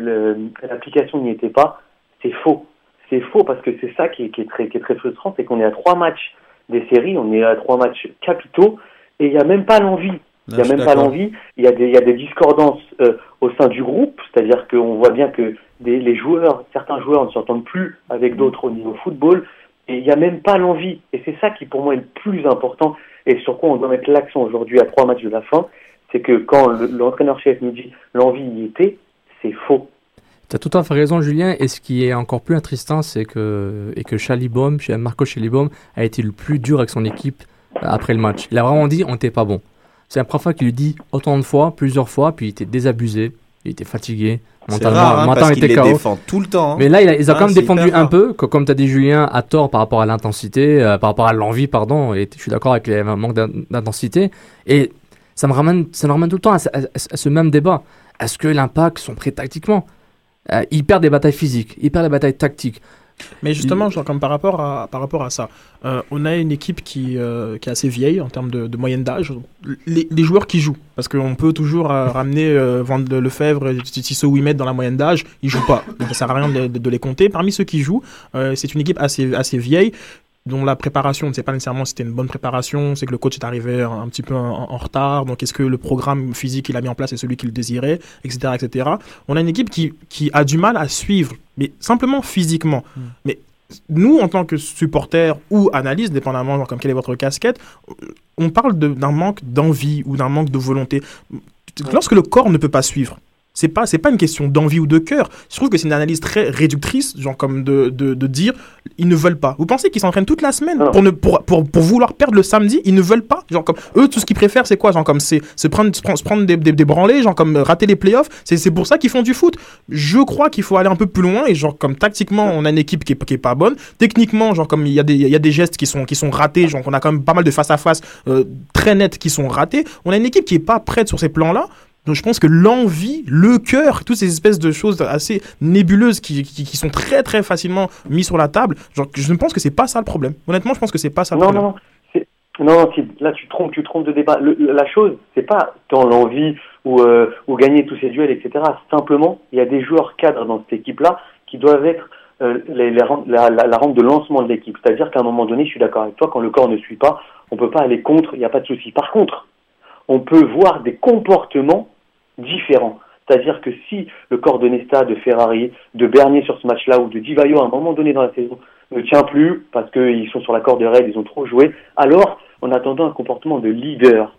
Speaker 12: l'application n'y était pas, c'est faux. C'est faux parce que c'est ça qui est, qui est très, qui est très frustrant, c'est qu'on est à trois matchs des séries, on est à trois matchs capitaux, et il n'y a même pas l'envie. Il n'y a même pas l'envie. Il y a des, il y a des discordances euh, au sein du groupe, c'est-à-dire qu'on voit bien que des, les joueurs, certains joueurs ne s'entendent plus avec d'autres au niveau football, et il n'y a même pas l'envie. Et c'est ça qui pour moi est le plus important, et sur quoi on doit mettre l'accent aujourd'hui à trois matchs de la fin, c'est que quand le- l'entraîneur-chef nous dit l'envie y était, c'est faux.
Speaker 8: Tu as tout à fait raison, Julien. Et ce qui est encore plus attristant, c'est que, et que Chalibom, Marco Chalibom, a été le plus dur avec son équipe après le match. Il a vraiment dit on n'était pas bon. C'est la première fois qu'il lui dit autant de fois, plusieurs fois, puis il était désabusé, il était fatigué. Mentalement,
Speaker 9: rare, hein,
Speaker 8: mentalement,
Speaker 9: parce
Speaker 8: il était
Speaker 9: les défend tout le temps, hein.
Speaker 8: Mais là, il a, ils ont
Speaker 9: Ah,
Speaker 8: quand même défendu un peu, co- comme tu as dit, Julien, à tort par rapport à l'intensité, euh, par rapport à l'envie, pardon. Et je suis d'accord avec le manque d'in- d'intensité. Et ça me ramène, ça me ramène tout le temps à, ce- à- à ce même débat. Est-ce que l'impact sont prêts tactiquement? Euh, Ils perdent des batailles physiques, ils perdent des batailles tactiques.
Speaker 7: Mais justement, genre, comme par rapport à, par rapport à ça, euh, on a une équipe qui, euh, qui est assez vieille en termes de, moyenne d'âge. Les, joueurs qui jouent, parce qu'on peut toujours euh, ramener euh, Van Lefebvre Tissot Ouimet dans la moyenne d'âge, ils jouent pas. Donc ça sert à rien de, de- de les compter. Parmi ceux qui jouent, c'est une équipe assez, assez vieille dont la préparation, on ne sait pas nécessairement si c'était une bonne préparation, c'est que le coach est arrivé un, un petit peu en, en retard, donc est-ce que le programme physique qu'il a mis en place est celui qu'il désirait, etc., etc. On a une équipe qui, qui a du mal à suivre, mais simplement physiquement. Mais nous, en tant que supporters ou analystes, dépendamment genre, comme quelle est votre casquette, on parle d'un manque d'envie ou d'un manque de volonté. Lorsque le corps ne peut pas suivre, c'est pas c'est pas une question d'envie ou de cœur. Je trouve que c'est une analyse très réductrice, genre comme de, de, de dire ils ne veulent pas. Vous pensez qu'ils s'entraînent toute la semaine pour ne pour, pour, pour vouloir perdre le samedi, ils ne veulent pas? Genre comme eux tout ce qu'ils préfèrent c'est quoi? Genre comme c'est se prendre se prendre, des, des, des branlées, genre comme euh, rater les playoffs. C'est c'est pour ça qu'ils font du foot. Je crois qu'il faut aller un peu plus loin et genre comme tactiquement on a une équipe qui est, qui est pas bonne. Techniquement genre comme il y a des y a des gestes qui sont qui sont ratés, genre on a quand même pas mal de face à face très nets qui sont ratés. On a une équipe qui est pas prête sur ces plans là. Donc je pense que l'envie, le cœur, toutes ces espèces de choses assez nébuleuses qui, qui, qui sont très très facilement mises sur la table, genre, je ne pense que c'est pas ça le problème. Honnêtement, je pense que c'est pas ça le
Speaker 12: Non,
Speaker 7: problème.
Speaker 12: non, non. Non, là tu trompes, tu trompes de débat. Le- la chose, c'est pas tant l'envie ou, euh, ou gagner tous ces duels, etc. Simplement, il y a des joueurs cadres dans cette équipe-là qui doivent être euh, les, les ram- la, la, la rampe de lancement de l'équipe. C'est-à-dire qu'à un moment donné, je suis d'accord avec toi, quand le corps ne suit pas, on peut pas aller contre, il n'y a pas de souci. Par contre, on peut voir des comportements différents. C'est-à-dire que si le corps de Nesta, de Ferrari, de Bernier sur ce match-là ou de Divayo à un moment donné dans la saison ne tient plus parce qu'ils sont sur la corde raide, ils ont trop joué, alors en attendant un comportement de leader.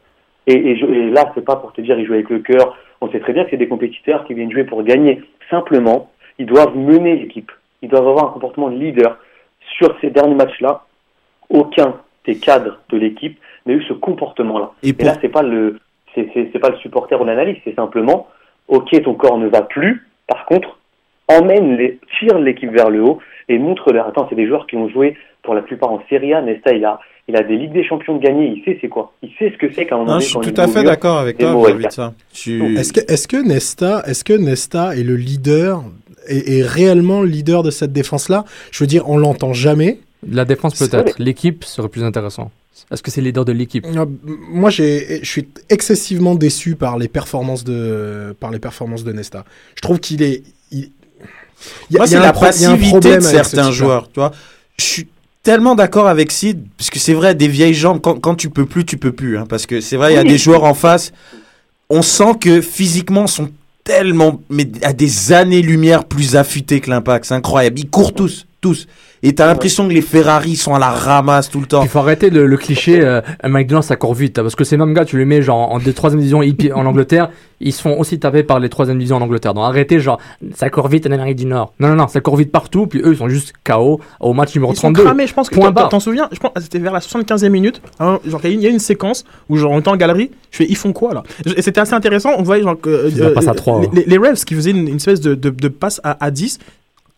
Speaker 12: Et, et, je- et là, c'est pas pour te dire ils jouent avec le cœur. On sait très bien que c'est des compétiteurs qui viennent jouer pour gagner. Simplement, ils doivent mener l'équipe. Ils doivent avoir un comportement de leader. Sur ces derniers matchs-là, aucun des cadres de l'équipe n'a eu ce comportement-là.
Speaker 9: Et
Speaker 12: là, c'est pas le, c'est, c'est, c'est pas le supporter ou l'analyste, c'est simplement, ok, ton corps ne va plus. Par contre, emmène les, tire l'équipe vers le haut et montre leur. Attends, c'est des joueurs qui ont joué pour la plupart en Serie A. Nesta, il a, il a des Ligues des Champions de gagner. Il sait c'est quoi. Il sait ce que c'est qu'à un moment
Speaker 9: Non,
Speaker 12: donné,
Speaker 9: je suis
Speaker 12: quand
Speaker 9: tout à
Speaker 12: est
Speaker 9: fait d'accord avec toi suis-
Speaker 10: Est-ce que, est-ce que Nesta, est-ce que Nesta est le leader, est, est réellement le leader de cette défense-là? Je veux dire, on l'entend jamais.
Speaker 8: La défense peut-être, l'équipe serait plus intéressant. Est-ce que c'est le leader de l'équipe?
Speaker 10: Euh, Moi, j'ai, je suis excessivement déçu par les performances de, par les performances de Nesta. Je trouve qu'il est, il, y a-
Speaker 9: Moi, c'est la passivité de certains joueurs, tu vois. Je suis tellement d'accord avec Sid, parce que c'est vrai, des vieilles jambes, quand, quand tu peux plus, tu peux plus. hein, parce que c'est vrai, il y a des joueurs en face, on sent que physiquement, sont tellement, mais à des années-lumière plus affûtés que l'impact. C'est incroyable. Ils courent tous, tous. Et t'as l'impression que les Ferrari sont à la ramasse tout le temps.
Speaker 8: Il faut arrêter le, le cliché euh, Mike Dillon ça court vite hein, parce que ces mêmes gars tu les mets genre en des troisième division IP en Angleterre ils se font aussi taper par les troisième divisions en Angleterre donc arrêtez genre ça court vite en Amérique du Nord non non non ça court vite partout puis eux ils sont juste KO au match numéro
Speaker 7: Ils sont
Speaker 8: 32
Speaker 7: cramés, je pense que
Speaker 8: point
Speaker 7: t'en-
Speaker 8: barre
Speaker 7: t'en souviens, je pense que c'était vers la 75e minute, hein, genre il y a une- séquence où genre on était en galerie, je fais ils font quoi là? Et c'était assez intéressant, on voyait genre que euh,
Speaker 8: trois,
Speaker 7: les,
Speaker 8: ouais.
Speaker 7: les, les Revs qui faisaient une, une espèce de, de, de passe à, à 10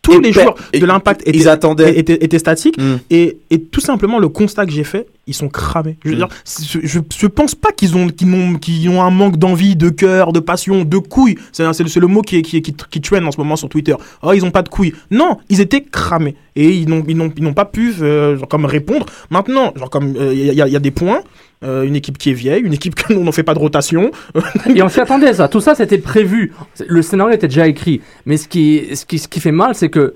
Speaker 7: tous
Speaker 9: Et
Speaker 7: les joueurs de l'impact
Speaker 9: ils
Speaker 7: étaient,
Speaker 9: attendaient.
Speaker 7: étaient, étaient statiques.
Speaker 9: Mm.
Speaker 7: Et, et tout simplement, le constat que j'ai fait, ils sont cramés. Je veux
Speaker 9: Mm.
Speaker 7: dire, je, je pense pas qu'ils ont, qu'ils ont, qu'ils ont un manque d'envie, de cœur, de passion, de couilles. C'est c'est le, mot qui, qui, qui, qui traîne en ce moment sur Twitter. Oh, ils ont pas de couilles. Non, ils étaient cramés. Et ils n'ont, ils n'ont, ils n'ont pas pu, euh, genre, comme répondre. Maintenant, genre, comme, euh, il y, a- il y a des points. Euh, une équipe qui est vieille, une équipe que nous, on n'en fait pas de rotation.
Speaker 8: Et on s'y attendait, ça. Tout ça, c'était prévu. Le scénario était déjà écrit. Mais ce qui, ce qui, ce qui fait mal, c'est que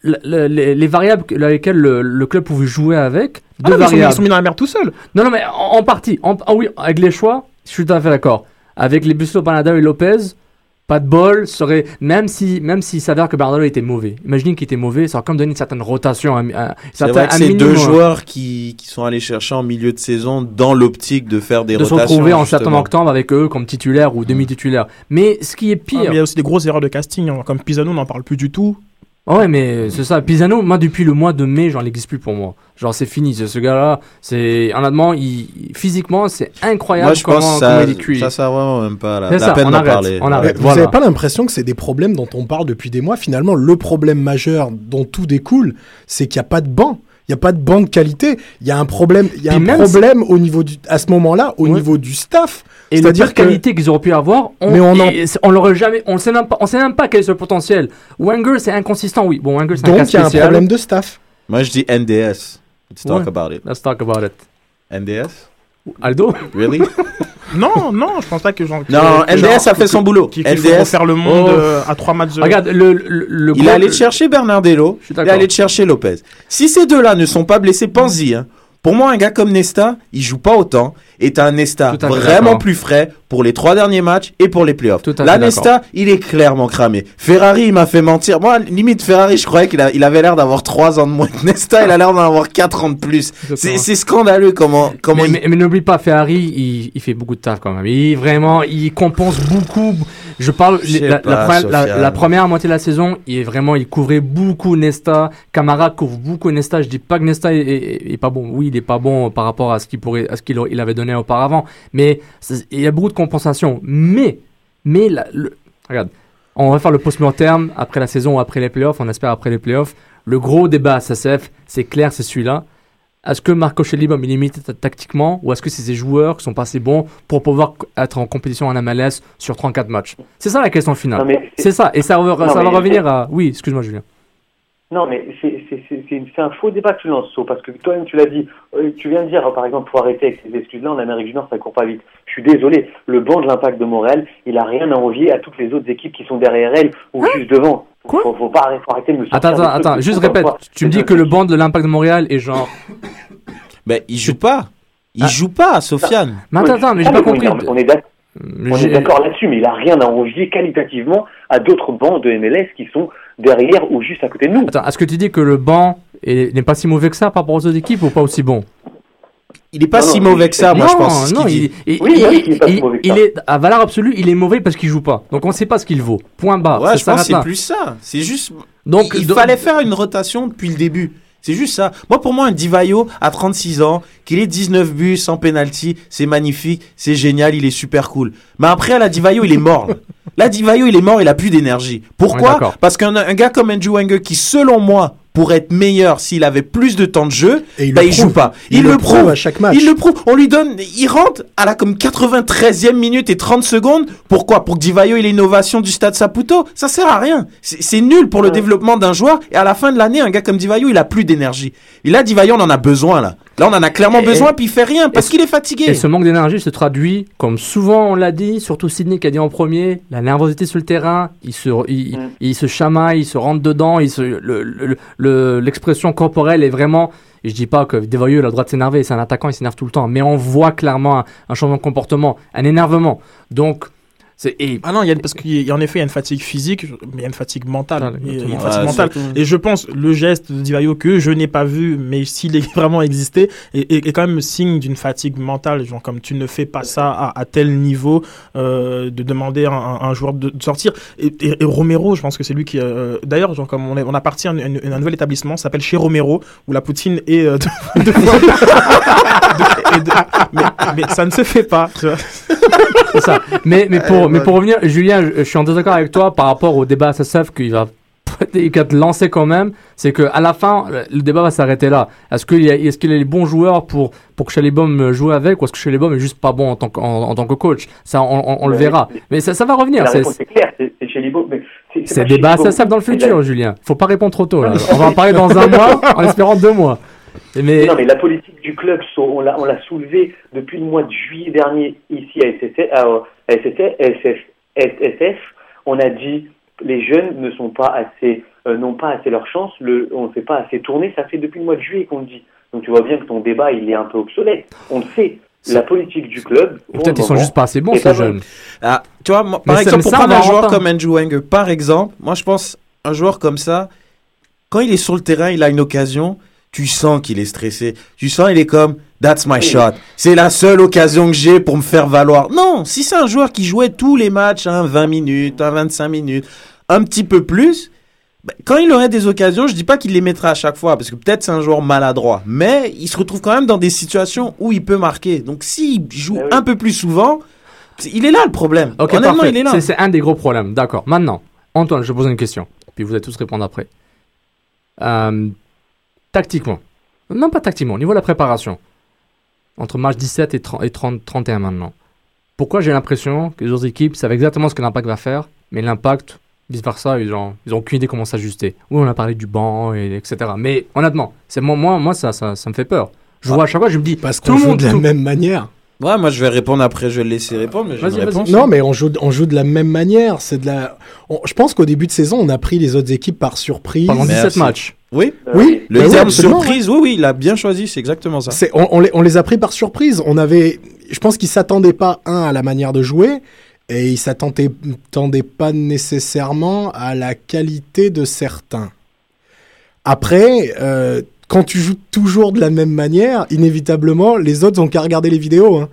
Speaker 8: le- le- les, les variables avec lesquelles le, le club pouvait jouer avec,
Speaker 7: Ah
Speaker 8: deux
Speaker 7: non, ils, sont, mis-
Speaker 8: variables.
Speaker 7: ils sont mis dans la merde tout seuls.
Speaker 8: Non, non, mais en, en partie. En, ah oui, avec les choix, je suis tout à fait d'accord. Avec les Bustos, Bernardo et Lopez, pas de bol, serait même si même s'il s'avère que Bernardo était mauvais. Imaginez qu'il était mauvais, ça aurait comme donné une certaine rotation, un, un,
Speaker 9: C'est vrai que
Speaker 8: un
Speaker 9: c'est deux joueurs qui, qui sont allés chercher en milieu de saison dans l'optique de faire des
Speaker 8: de se
Speaker 9: rotations.
Speaker 8: retrouver en septembre octobre avec eux comme titulaires ou demi-titulaires. Mais ce qui est
Speaker 7: Ah,
Speaker 8: pire,
Speaker 7: mais il y a aussi des grosses erreurs de casting. hein. Comme Pisano, on n'en parle plus du tout.
Speaker 8: Ouais, mais c'est ça. Pisano, moi, depuis le mois de mai, j'en existe plus pour moi. Genre, c'est fini. Ce gars-là, c'est, honnêtement, il, physiquement, c'est incroyable
Speaker 9: Moi, je
Speaker 8: comment,
Speaker 9: pense que
Speaker 8: comment
Speaker 9: ça,
Speaker 8: il est cuit.
Speaker 9: ça sert vraiment même pas la,
Speaker 8: C'est
Speaker 9: la
Speaker 8: ça,
Speaker 9: peine
Speaker 8: on
Speaker 9: d'en parler.
Speaker 8: on arrête.
Speaker 10: Vous
Speaker 8: Voilà.
Speaker 10: n'avez pas l'impression que c'est des problèmes dont on parle depuis des mois? Finalement, le problème majeur dont tout découle, c'est qu'il n'y a pas de banc. Il n'y a pas de banc de qualité. Il y a un problème, il y a
Speaker 8: Puis
Speaker 10: un
Speaker 8: même
Speaker 10: problème au niveau du, à ce moment-là, au
Speaker 8: Ouais.
Speaker 10: niveau du staff.
Speaker 8: Et le de
Speaker 10: que-
Speaker 8: qualité qu'ils auraient pu avoir, on,
Speaker 10: Mais on en-
Speaker 8: on l'aurait jamais, on sait même pas, on sait même pas quel est ce potentiel. Wenger, c'est inconsistant, oui. Bon, Wenger, c'est un cas
Speaker 10: Donc, il y a un problème de staff.
Speaker 9: Moi, je dis NDS. Let's talk
Speaker 8: Ouais.
Speaker 9: about it.
Speaker 8: Let's talk about it.
Speaker 9: NDS?
Speaker 8: Aldo?
Speaker 9: Really?
Speaker 7: Non, non, je pense pas que que-
Speaker 9: Non,
Speaker 7: que genre-
Speaker 9: a fait
Speaker 7: que-
Speaker 9: son boulot.
Speaker 7: Faut
Speaker 9: NDS.
Speaker 7: refaire le monde
Speaker 9: Oh.
Speaker 7: euh, à trois matchs. de-
Speaker 8: Regarde, le, le, le
Speaker 9: Il est allé chercher Bernardello, il est allé chercher Lopez. Si ces deux-là ne sont pas blessés, pense-y. hein. Pour moi, un gars comme Nesta, il joue pas autant. T'as un Nesta vraiment plus frais pour les trois derniers matchs et pour les playoffs. Là, Nesta, il est clairement cramé. Ferrari, il m'a fait mentir. Moi, limite, Ferrari, je croyais qu'il il avait l'air d'avoir trois ans de moins que Nesta. Il a l'air d'en avoir quatre ans de plus. C'est scandaleux comment, comment
Speaker 8: mais,
Speaker 9: il-
Speaker 8: mais, mais n'oublie pas, Ferrari, il, il fait beaucoup de taf quand même. Il vraiment, il compense beaucoup. Je parle
Speaker 9: Je
Speaker 8: la,
Speaker 9: pas,
Speaker 8: première- la-
Speaker 9: Sofiane.
Speaker 8: la première moitié de la saison, il est vraiment, il couvrait beaucoup Nesta. Camara couvre beaucoup Nesta. Je dis pas que Nesta est, est- est pas bon. Oui, il est pas bon par rapport à ce qu'il pourrait, à ce qu'il il avait donné auparavant. Mais il y a beaucoup de compensation. Mais, mais la- le- regarde, on va faire le post-mortem après la saison ou après les playoffs. On espère après les playoffs. Le gros débat à SSF, c'est clair, c'est celui-là. Est-ce que Marco Schelli va limiter ta- tactiquement ou est-ce que c'est ses joueurs qui sont pas assez bons pour pouvoir être en compétition en MLS sur 34 matchs? C'est ça la question finale. C'est ça. Et ça, va-
Speaker 12: Non,
Speaker 8: ça va
Speaker 12: mais-
Speaker 8: revenir à. Oui, excuse-moi, Julien.
Speaker 12: Non, mais c'est un faux débat que tu lances, So, parce que toi-même tu l'as dit. Euh, tu viens de dire, par exemple, faut arrêter avec ces excuses-là, en Amérique du Nord, ça court pas vite. Je suis désolé, le banc de l'impact de Montréal, il a rien à envier à toutes les autres équipes qui sont derrière elle ou juste devant.
Speaker 8: Quoi
Speaker 12: faut, faut, pas arrêter, faut arrêter de me
Speaker 8: Attends, attends, attends. Juste répète. Tu me dis que le banc de l'impact de Montréal est genre.
Speaker 9: Ben, il joue pas. Il
Speaker 8: Ah.
Speaker 9: joue pas, Sofiane.
Speaker 8: Mais attends, attends, mais j'ai
Speaker 12: Ah,
Speaker 8: pas compris.
Speaker 12: On est d'ac- on est
Speaker 8: J'ai-
Speaker 12: d'accord là-dessus, mais il a rien à envier qualitativement à d'autres bancs de MLS qui sont derrière ou juste à côté de nous.
Speaker 8: Attends, est-ce que tu dis que le banc est- n'est pas si mauvais que ça par rapport aux autres équipes ou pas aussi bon?
Speaker 9: Il est pas
Speaker 12: Non,
Speaker 9: si
Speaker 12: non,
Speaker 9: mauvais que ça, moi, je pense.
Speaker 8: non, il,
Speaker 9: dit.
Speaker 8: il-
Speaker 12: Oui,
Speaker 8: il-
Speaker 12: oui, il est pas si mauvais que
Speaker 8: il est à valeur absolue, il est mauvais parce qu'il joue pas. Donc on ne sait pas ce qu'il vaut. Point barre.
Speaker 9: Ouais,
Speaker 8: Ça
Speaker 9: je pense c'est plus ça. C'est juste.
Speaker 8: Donc,
Speaker 9: il
Speaker 8: do-
Speaker 9: fallait faire une rotation depuis le début. C'est juste ça. Moi, pour moi, un Divayo à 36 ans, qu'il ait 19 buts sans penalty, c'est magnifique, c'est génial, il est super cool. Mais après, la Divayo, il est mort. là. Divayo, il est mort, il a plus d'énergie. Pourquoi? Parce qu'un un gars comme Andrew Wenger, qui, selon moi, pourrait être meilleur s'il avait plus de temps de jeu,
Speaker 10: Et il
Speaker 9: bah,
Speaker 10: le
Speaker 9: il joue pas.
Speaker 10: Il le prouve à chaque match.
Speaker 9: Il le prouve. On lui donne, il rentre à la comme 93e minute et 30 secondes. Pourquoi? Pour que Divayo ait l'innovation du stade Saputo Ça sert à rien. C'est c'est nul pour le développement d'un joueur. Et à la fin de l'année, un gars comme Divayo, il a plus d'énergie. Et là, Divayo, on en a besoin là. Là, on en a clairement
Speaker 8: Et-
Speaker 9: besoin, puis il fait rien parce qu'il est fatigué.
Speaker 8: Et ce manque d'énergie se traduit, comme souvent on l'a dit, surtout Sydney qui a dit en premier, la nervosité sur le terrain, il se, il,
Speaker 12: Mm.
Speaker 8: il se chamaille, il se rentre dedans, il se, le- le- le- l'expression corporelle est vraiment. Je dis pas que Devoyeux a le droit de s'énerver, c'est un attaquant, il s'énerve tout le temps, mais on voit clairement un, un changement de comportement, un énervement. Donc. Et-
Speaker 7: Ah non, il y a, parce qu'en effet, il y a une fatigue physique, mais il y a une fatigue mentale.
Speaker 8: Ah,
Speaker 7: Il y a une fatigue
Speaker 9: Ouais,
Speaker 7: mentale. Et je pense, le geste de Divayo que je n'ai pas vu, mais s'il est vraiment existé, est, est- est quand même signe d'une fatigue mentale. Genre, comme tu ne fais pas ça à, à tel niveau, euh, de demander à un, un joueur de, de sortir. Et, et- et Romero, je pense que c'est lui qui. euh, D'ailleurs, genre, comme on, est, on appartient à, un- un- un nouvel établissement, ça s'appelle chez Romero, où la poutine est. euh, de- de- de- et de- mais, mais ça ne se fait pas, tu vois.
Speaker 8: C'est ça. Mais, mais, pour, mais pour revenir, Julien, je, je suis en désaccord avec toi par rapport au débat SSF qu'il va et qu'à te lancer quand même, c'est que à la fin, le- débat va s'arrêter là. Est-ce qu'il y a, est-ce qu'il a les bons joueurs pour pour que Chalibom joue avec, ou est-ce que Chalibom est juste pas bon en tant que, en, en tant que coach? Ça, on, on- on le verra. Mais ça, ça va revenir.
Speaker 12: La
Speaker 8: C'est-
Speaker 12: réponse est claire, c'est c'est mais c'est-
Speaker 8: C'est débat ça dans le
Speaker 12: C'est
Speaker 8: futur, Julien. Faut pas répondre trop tôt. Là. On va en parler dans un mois, en espérant deux mois. Mais
Speaker 12: Non, mais la politique du club, on l'a on l'a soulevé depuis le mois de juillet dernier ici à SSF. À, à SSF, SF, SSF. On a dit les jeunes ne sont pas assez, euh, n'ont pas assez leur chance. Le, on ne fait pas assez tourner. Ça fait depuis le mois de juillet qu'on le dit. Donc tu vois bien que ton débat il est un peu obsolète. On le sait. La politique du club.
Speaker 8: peut-être ils sont juste pas assez bons ces jeunes.
Speaker 9: Ah, tu vois, moi, par exemple, pour prendre
Speaker 8: on
Speaker 9: un joueur comme Andrew Wenger, par exemple, moi je pense un joueur comme ça, quand il est sur le terrain, il a une occasion, tu sens qu'il est stressé. Tu sens il est comme That's my shot. C'est la seule occasion que j'ai pour me faire valoir. Non, si c'est un joueur qui jouait tous les matchs, hein, 20 minutes, hein, 25 minutes, un petit peu plus, ben, quand il aurait des occasions, je dis pas qu'il les mettra à chaque fois, parce que peut-être c'est un joueur maladroit, mais il se retrouve quand même dans des situations où il peut marquer. Donc s'il joue un peu plus souvent, il est là le problème.
Speaker 8: Ok,
Speaker 9: Honnêtement,
Speaker 8: parfait.
Speaker 9: il est là.
Speaker 8: C'est- C'est un des gros problèmes. D'accord. Maintenant, Antoine, je vais poser une question. Puis vous allez tous répondre après. Euh, tactiquement. Non, pas tactiquement. Au niveau de la préparation. Entre match 17 et, 30 et 30 31 maintenant. Pourquoi j'ai l'impression que les autres équipes savent exactement ce que l'impact va faire, mais l'impact, vice-versa, ils ont, ils ont aucune idée comment s'ajuster. Oui, on a parlé du banc, et, etc. Mais honnêtement, c'est moi, moi, moi ça, ça, ça me fait peur. Je vois à chaque fois, je me dis,
Speaker 10: Parce
Speaker 8: tout
Speaker 10: qu'on
Speaker 8: le
Speaker 10: joue
Speaker 8: monde
Speaker 10: de la
Speaker 8: tout-
Speaker 10: même manière.
Speaker 9: Ouais, moi je vais répondre après, je vais le laisser répondre, mais j'ai une réponse.
Speaker 10: Non, mais on joue, on joue de la même manière. C'est de la. on- je pense qu'au début de saison, on a pris les autres équipes par surprise.
Speaker 9: Pendant 17 Merci. matchs. Oui,
Speaker 10: oui.
Speaker 9: Le
Speaker 10: oui,
Speaker 9: terme surprise, oui, oui, il a bien choisi, c'est exactement ça.
Speaker 10: C'est- on, on les, on les a pris par surprise. On avait, je pense qu'ils s'attendaient pas un à la manière de jouer et ils s'attendaient pas nécessairement à la qualité de certains. Après, euh, quand tu joues toujours de la même manière, inévitablement, les autres ont qu'à regarder les vidéos. hein.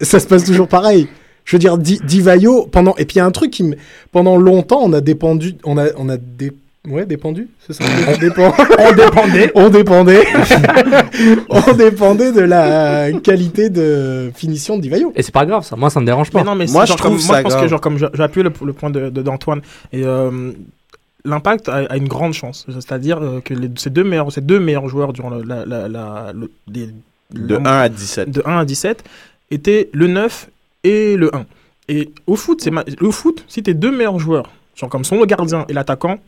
Speaker 10: Ça se passe toujours pareil. Je veux dire, Di- Divayo, pendant et puis il y a un truc qui pendant longtemps, on a dépendu, on a, on a dé- ouais, dépendu, c'est ça. On dépend.
Speaker 8: on dépendait.
Speaker 10: on dépendait. on dépendait de la qualité de finition de Divayo.
Speaker 8: Et c'est pas grave, ça. Moi, ça me dérange pas.
Speaker 7: Mais non, mais
Speaker 10: Moi, je
Speaker 7: genre comme-
Speaker 10: trouve
Speaker 7: moi,
Speaker 10: ça
Speaker 7: je pense
Speaker 10: grave.
Speaker 7: que genre comme appuyé le, le point de de- d'Antoine et euh, l'impact a, a une grande chance, c'est-à-dire euh, que les, ces deux meilleurs ces deux meilleurs joueurs durant le- la, la, la- le- les-
Speaker 9: De
Speaker 7: le-
Speaker 9: 1 à 17.
Speaker 7: de 1 à 17 étaient le 9 et le 1. Et au foot, c'est ma- au foot, si tes deux meilleurs joueurs, genre comme sont le gardien et l'attaquant,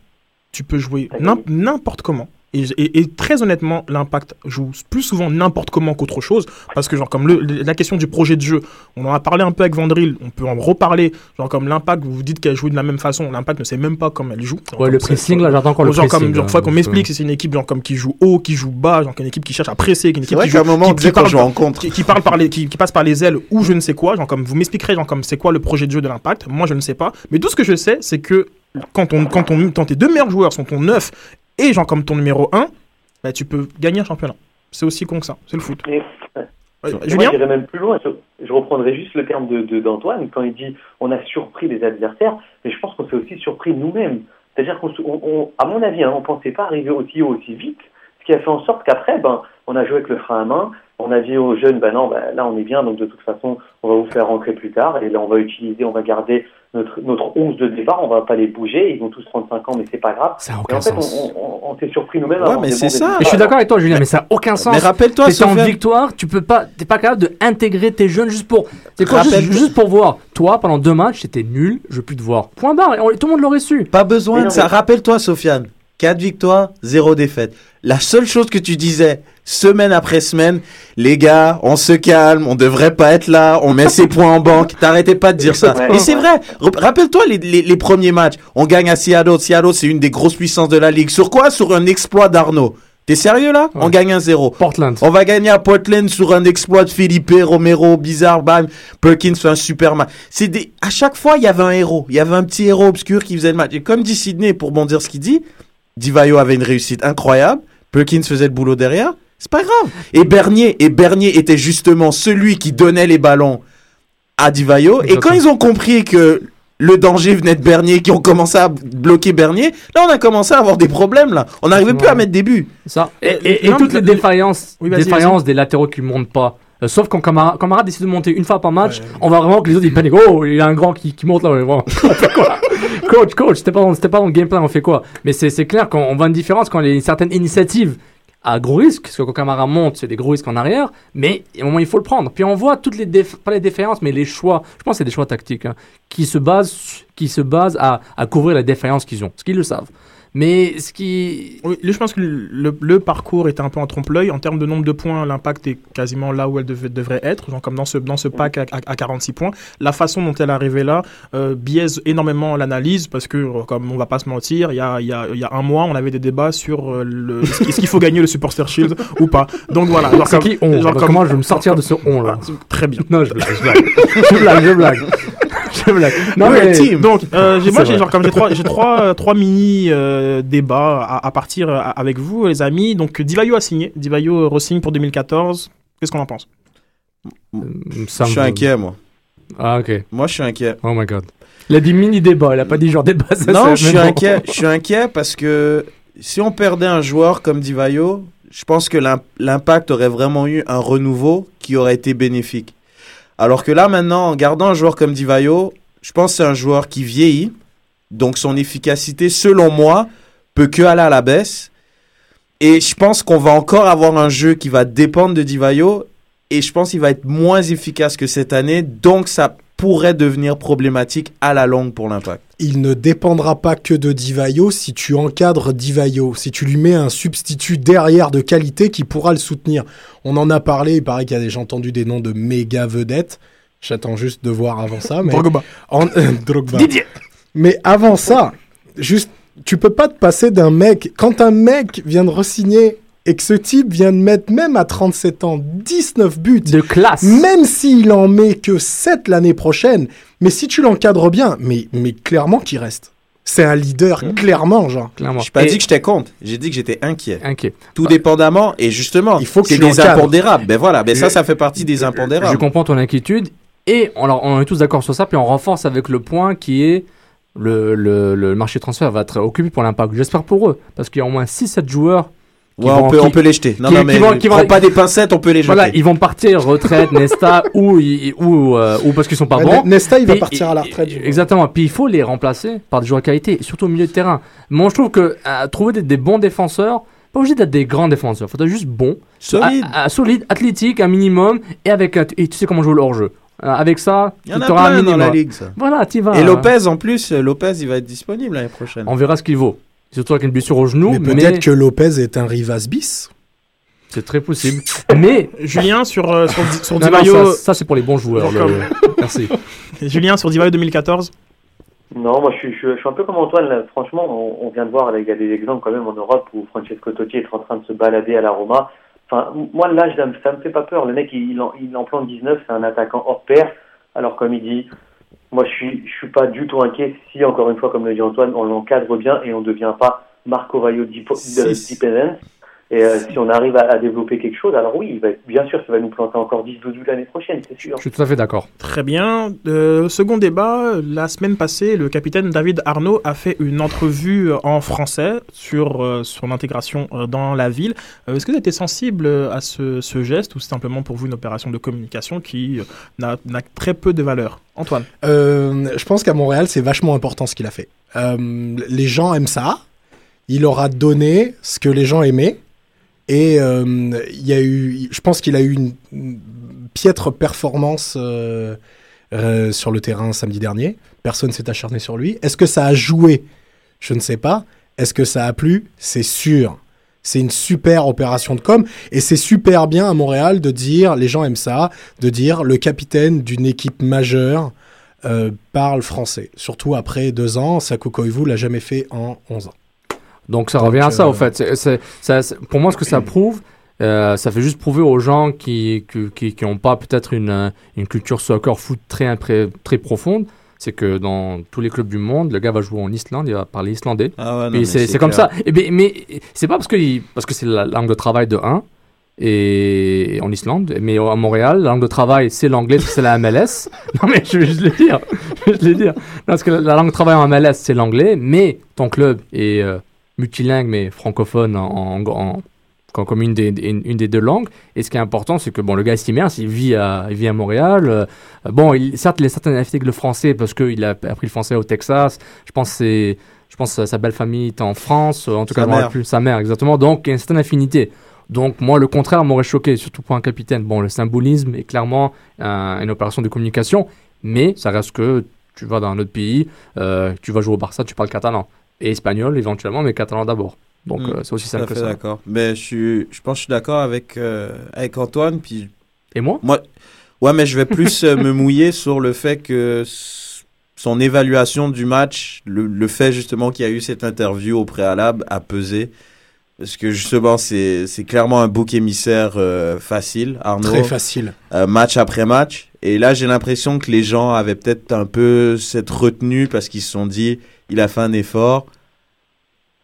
Speaker 7: tu peux jouer n'im- n'importe comment. Et, et- et très honnêtement, l'impact joue plus souvent n'importe comment qu'autre chose. Parce que, genre, comme le- la question du projet de jeu, on en a parlé un peu avec Vandril, on peut en reparler. Genre, comme l'impact, vous vous dites qu'elle joue de la même façon, l'impact ne sait même pas comment elle joue. Genre,
Speaker 8: Ouais, le pressing, là, j'attends encore le
Speaker 7: genre,
Speaker 8: pressing,
Speaker 7: Comme, genre, faut qu'on
Speaker 8: parce
Speaker 7: m'explique si c'est une équipe genre, comme qui joue haut, qui joue bas, genre, une équipe qui cherche à presser, une équipe qui joue.
Speaker 9: un moment, on
Speaker 7: qui- qui parle
Speaker 9: jouait en
Speaker 7: par-
Speaker 9: contre.
Speaker 7: Qui, qui parle par les, qui, qui passe par les ailes ou je ne sais quoi, genre, comme vous m'expliquerez, genre, comme c'est quoi le projet de jeu de l'impact. Moi, je ne sais pas. Mais tout ce que je sais, c'est que quand, on, quand, on, quand tes deux meilleurs joueurs sont ton 9 et genre comme ton numéro 1, bah, tu peux gagner un championnat. C'est aussi con que ça. C'est le foot.
Speaker 12: Et-
Speaker 7: Ouais, Julien
Speaker 12: Moi, même plus loin. Je, reprendrai juste le terme de de- d'Antoine quand il dit on a surpris les adversaires, mais je pense qu'on s'est aussi surpris nous-mêmes. C'est-à-dire qu'on, à mon avis, hein, on pensait pas arriver aussi haut, aussi vite, ce qui a fait en sorte qu'après, ben, on a joué avec le frein à main. On a dit aux jeunes, ben non, ben, là on est bien, donc de toute façon, on va vous faire rentrer plus tard, et là on va utiliser, on va garder notre, notre 11 de départ, on va pas les bouger, ils vont tous 35 ans, mais c'est pas grave.
Speaker 8: Ça a
Speaker 12: et
Speaker 8: aucun
Speaker 12: en fait,
Speaker 8: sens.
Speaker 12: on, on- on s'est surpris nous-mêmes.
Speaker 9: Ouais, mais c'est ça.
Speaker 8: Et je suis d'accord avec toi, Julien, mais ça n'a aucun sens.
Speaker 9: mais rappelle-toi,
Speaker 8: t'es en victoire, tu peux pas, t'es pas capable d'intégrer tes jeunes juste pour, c'est quoi, juste, juste pour voir. Toi, pendant deux matchs, t'étais nul, je veux plus te voir. Point barre. Et on- tout le monde l'aurait su.
Speaker 9: Pas besoin
Speaker 12: Mais
Speaker 9: de
Speaker 12: non,
Speaker 9: ça.
Speaker 12: mais-
Speaker 9: Rappelle-toi, Sofiane. 4 victoires, 0 défaite. La seule chose que tu disais, semaine après semaine, les gars, on se calme, on devrait pas être là, on met ses points en banque. T'arrêtais pas de dire ça.
Speaker 12: Ouais.
Speaker 9: Et c'est vrai. Rappelle-toi les, les- les premiers matchs. On gagne à Seattle. Seattle, c'est une des grosses puissances de la ligue. Sur quoi? Sur un exploit d'Arnaud. T'es sérieux là? On gagne un 0
Speaker 8: Portland.
Speaker 9: On va gagner à Portland sur un exploit de Felipe Romero, bizarre, bam. Perkins fait un super match. C'est des, à chaque fois, il y avait un héros. Il y avait un petit héros obscur qui faisait le match. Et comme dit Sidney, pour bondir ce qu'il dit, Divayo avait une réussite incroyable. Perkins faisait le boulot derrière. C'est pas grave. Et Bernier, et Bernier était justement celui qui donnait les ballons à Divayo. Et quand ils ont compris que le danger venait de Bernier, qui ont commencé à bloquer Bernier, là, on a commencé à avoir des problèmes, là. On n'arrivait plus à mettre des buts.
Speaker 8: Ça. Et, et- et
Speaker 7: Non,
Speaker 8: toutes les défaillances,
Speaker 7: Oui, vas-y,
Speaker 8: défaillances des latéraux qui montent pas. Euh, sauf quand Camara, Camara décide de monter une fois par match, on voit vraiment que les autres ils paniquent. Oh, il y a un grand qui, qui monte là. ouais, bon. On fait quoi? Coach, coach, c'était pas, dans- c'était pas dans le game plan, on fait quoi? Mais c'est c'est clair qu'on voit une différence quand il y a une certaine initiative à gros risque, parce que quand Camara monte, c'est des gros risques en arrière, mais un moment il faut le prendre. Puis on voit toutes les déf- pas les défaillances, mais les choix, je pense que c'est des choix tactiques, hein, qui se basent, qui se basent à, à couvrir les défaillances qu'ils ont, parce qu'ils le savent. Mais ce qui.
Speaker 7: Oui, je pense que le, le parcours était un peu en trompe-l'œil. En termes de nombre de points, l'impact est quasiment là où elle devait- devrait être, genre comme dans ce, dans ce pack à, à- à 46 points. La façon dont elle est arrivée là euh, biaise énormément l'analyse parce que, euh, comme on va pas se mentir, il y a, il y, a, il y a un mois, on avait des débats sur euh, le, est-ce qu'il faut gagner le Supporter Shield ou pas. Donc voilà. genre
Speaker 8: C'est
Speaker 7: comme-
Speaker 8: qui on?
Speaker 7: genre
Speaker 8: Bah,
Speaker 7: comme-
Speaker 8: Comment je vais me sortir de ce on là?
Speaker 7: Très bien.
Speaker 8: Non, je blague, je blague. je blague, je blague. Je blague. Non, mais.
Speaker 7: team. Donc, euh, j'ai- moi, j'ai genre comme j'ai trois, j'ai trois, euh, trois mini euh, débats à, à partir euh, avec vous, les amis. Donc, Divayo a signé. Divayo re-signe pour 2014. Qu'est-ce qu'on en pense?
Speaker 9: Je suis inquiet, moi.
Speaker 8: Ah, ok.
Speaker 9: Moi, je suis inquiet.
Speaker 8: Oh my god. Il a dit mini débat, il a pas dit genre débat. ça,
Speaker 9: non, je suis inquiet. Je suis inquiet parce que si on perdait un joueur comme Divayo, je pense que l'im- l'impact aurait vraiment eu un renouveau qui aurait été bénéfique. Alors que là, maintenant, en gardant un joueur comme Divayo, je pense que c'est un joueur qui vieillit. Donc son efficacité, selon moi, peut que aller à la baisse. Et je pense qu'on va encore avoir un jeu qui va dépendre de Divayo. Et je pense qu'il va être moins efficace que cette année. Donc ça pourrait devenir problématique à la longue pour l'impact.
Speaker 10: il ne dépendra pas que de Divayo si tu encadres Divayo, si tu lui mets un substitut derrière de qualité qui pourra le soutenir. On en a parlé, il paraît qu'il y a déjà entendu des noms de méga vedettes. J'attends juste de voir avant ça. Mais
Speaker 7: Drogba.
Speaker 10: En- Drogba.
Speaker 7: Didier.
Speaker 10: Mais avant ça, juste, tu peux pas te passer d'un mec. Quand un mec vient de re-signer et que ce type vient de mettre, même à 37 ans, 19 buts.
Speaker 8: De classe.
Speaker 10: Même s'il en met que 7 l'année prochaine. Mais si tu l'encadres bien, mais, mais clairement qu'il reste. C'est un leader, clairement, genre.
Speaker 8: Clairement.
Speaker 9: J'ai pas
Speaker 8: Et-
Speaker 9: dit que j'étais contre, j'ai dit que j'étais inquiet.
Speaker 8: Inquiet.
Speaker 9: Tout dépendamment, et justement,
Speaker 10: Il faut que
Speaker 9: c'est des impondérables. Ben voilà, ben ça,
Speaker 8: Je-
Speaker 9: ça fait partie des
Speaker 8: Je
Speaker 9: impondérables.
Speaker 8: comprends ton inquiétude. Et on, alors, on est tous d'accord sur ça, puis on renforce avec le point qui est le, le, le marché de transfert va être occupé pour l'impact. J'espère pour eux, parce qu'il y a au moins 6-7 joueurs.
Speaker 9: Ouais, on
Speaker 8: vont-
Speaker 9: peut,
Speaker 8: qui-
Speaker 9: on peut les jeter. Non,
Speaker 8: qui-
Speaker 9: non,
Speaker 8: qui
Speaker 9: mais
Speaker 8: vont- qui
Speaker 9: prends
Speaker 8: vont-
Speaker 9: pas des pincettes, on peut les jeter.
Speaker 8: Voilà, ils vont partir retraite, Nesta, ou, ou, euh, ou parce qu'ils sont pas
Speaker 10: Ouais,
Speaker 8: bons.
Speaker 10: Nesta, il va partir à la retraite.
Speaker 8: Exactement. Puis il faut les remplacer par des joueurs de qualité, surtout au milieu de terrain. Moi, je trouve que euh, trouver des, des bons défenseurs, pas obligé d'être des grands défenseurs, faut être juste bon,
Speaker 9: Solide.
Speaker 8: à- à- solide, athlétique, un minimum, et avec un- et tu sais comment jouer le hors-jeu. Euh, avec ça,
Speaker 9: Il y en
Speaker 8: tu
Speaker 9: a
Speaker 8: auras un
Speaker 9: plein dans la
Speaker 8: minimum.
Speaker 9: ligue, ça.
Speaker 8: Voilà, tu vas.
Speaker 9: Et Lopez, en plus, Lopez, il va être disponible l'année prochaine.
Speaker 8: On verra ce qu'il vaut. Surtout avec une blessure au genou,
Speaker 10: Mais
Speaker 8: mais,
Speaker 10: peut-être que Lopez est un Rivas bis.
Speaker 8: c'est très possible. mais
Speaker 7: Julien sur, euh, sur, sur
Speaker 8: Non, non,
Speaker 7: Divayo.
Speaker 8: ça, ça, c'est pour les bons joueurs. Le- Merci.
Speaker 7: Julien sur Divayo 2014.
Speaker 12: Non, moi je suis, je, suis- je suis un peu comme Antoine. Là. Franchement, on, on vient de voir, il y a des exemples quand même en Europe où Francesco Totti est en train de se balader à la Roma. Enfin, moi l'âge, ça me, ça me fait pas peur. Le mec, il, il, en, il en plante 19, c'est un attaquant hors pair. Alors comme il dit, moi je suis, je suis pas du tout inquiet si, encore une fois, comme le dit Antoine, on l'encadre bien et on ne devient pas Marco de-
Speaker 9: Si.
Speaker 12: dependent. Et euh, si on arrive à, à développer quelque chose, alors oui, bien sûr, ça va nous planter encore 10-12 buts l'année prochaine, c'est sûr.
Speaker 8: Je suis tout à fait d'accord.
Speaker 7: Très bien. Euh, second débat, la semaine passée, le capitaine David Arnaud a fait une entrevue en français sur euh, son intégration euh, dans la ville. Euh, Est-ce que vous avez été sensible à ce, ce geste ou c'est simplement pour vous une opération de communication qui euh, n'a n'a très peu de valeur? Antoine
Speaker 10: Euh, je pense qu'à Montréal, c'est vachement important ce qu'il a fait. Euh, les gens aiment ça. Il aura donné ce que les gens aimaient. Et euh, il y a eu, je pense qu'il a eu une, piètre performance euh, euh, sur le terrain samedi dernier. Personne s'est acharné sur lui. Est-ce que ça a joué? Je ne sais pas. Est-ce que ça a plu? C'est sûr. C'est une super opération de com et c'est super bien à Montréal de dire, les gens aiment ça, de dire le capitaine d'une équipe majeure parle français. Surtout après deux ans, Sako Koivu l'a jamais fait en 11 ans.
Speaker 8: Donc ça revient à ça,
Speaker 10: euh,
Speaker 8: au fait. Ça- c'est- pour moi, ce que ça prouve, euh, ça fait juste prouver aux gens qui n'ont qui, qui pas peut-être une, euh, une culture soccer foot très, très, profonde, c'est que dans tous les clubs du monde, le gars va jouer en Islande, il va parler islandais.
Speaker 9: Ah ouais,
Speaker 8: c'est comme ça. Et ben, mais c'est pas parce que, il- parce que c'est la langue de travail de 1 et en Islande, mais à Montréal, la langue de travail c'est l'anglais, c'est la MLS. non mais je vais juste le dire, je vais juste le dire. Non, parce que la langue de travail en MLS c'est l'anglais, mais ton club est euh, multilingue mais francophone en, en, en- comme, comme une, des, une, une des deux langues. Et ce qui est important, c'est que bon, le gars est immerse, il vit à, il vit à Montréal. Euh, bon, il, certes, il a certaines affinités avec le français parce qu'il a appris le français au Texas. Je pense que c'est, je pense que sa belle famille est en France, en tout
Speaker 9: Sa
Speaker 8: cas,
Speaker 9: mère.
Speaker 8: plus, sa mère, exactement. Donc, il y a une certaine affinité. Donc, moi, le contraire m'aurait choqué, surtout pour un capitaine. Bon, le symbolisme est clairement un- une opération de communication, mais ça reste que tu vas dans un autre pays, euh, tu vas jouer au Barça, tu parles catalan. Et espagnol, éventuellement, mais catalan d'abord. Donc,
Speaker 9: Mm.
Speaker 8: euh, c'est aussi simple que
Speaker 9: fait
Speaker 8: ça.
Speaker 9: d'accord. Mais je, suis, je pense que je suis d'accord avec, euh, avec Antoine. Puis
Speaker 8: Et moi?
Speaker 9: Moi, ouais, mais je vais plus euh, me mouiller sur le fait que son évaluation du match, le, le fait justement qu'il y a eu cette interview au préalable, a pesé. Parce que justement, c'est clairement un bouc émissaire euh, facile, Arnaud.
Speaker 10: Très facile.
Speaker 9: Euh, match après match. Et là, j'ai l'impression que les gens avaient peut-être un peu cette retenue parce qu'ils se sont dit, il a fait un effort.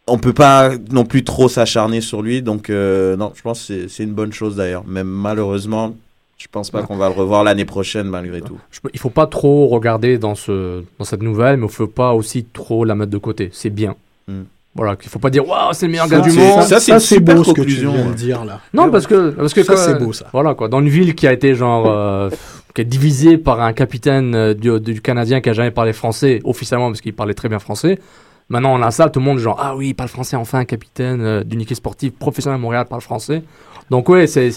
Speaker 9: On peut pas non plus trop s'acharner sur lui. Donc, euh, non, je pense que c'est- une bonne chose d'ailleurs. Mais malheureusement, je pense pas qu'on va le revoir l'année prochaine malgré tout.
Speaker 8: Il faut pas trop regarder dans, ce, dans cette nouvelle, mais il faut pas aussi trop la mettre de côté. C'est bien.
Speaker 9: Mm.
Speaker 8: Voilà, il faut pas dire waouh, c'est le meilleur
Speaker 10: Ça,
Speaker 8: gars du
Speaker 10: c'est-
Speaker 8: monde.
Speaker 10: ça, c'est super conclusion, de dire, là.
Speaker 8: Non, parce que parce que
Speaker 10: Ça, c'est beau, ça.
Speaker 8: Voilà quoi, dans une ville qui a été genre euh, qui est divisée par un capitaine euh, du, du Canadien qui a jamais parlé français officiellement parce qu'il parlait très bien français. Maintenant, on a ça, tout le monde genre ah oui, il parle français enfin, un capitaine euh, d'une équipe sportive professionnelle à Montréal parle français. Donc ouais, c'est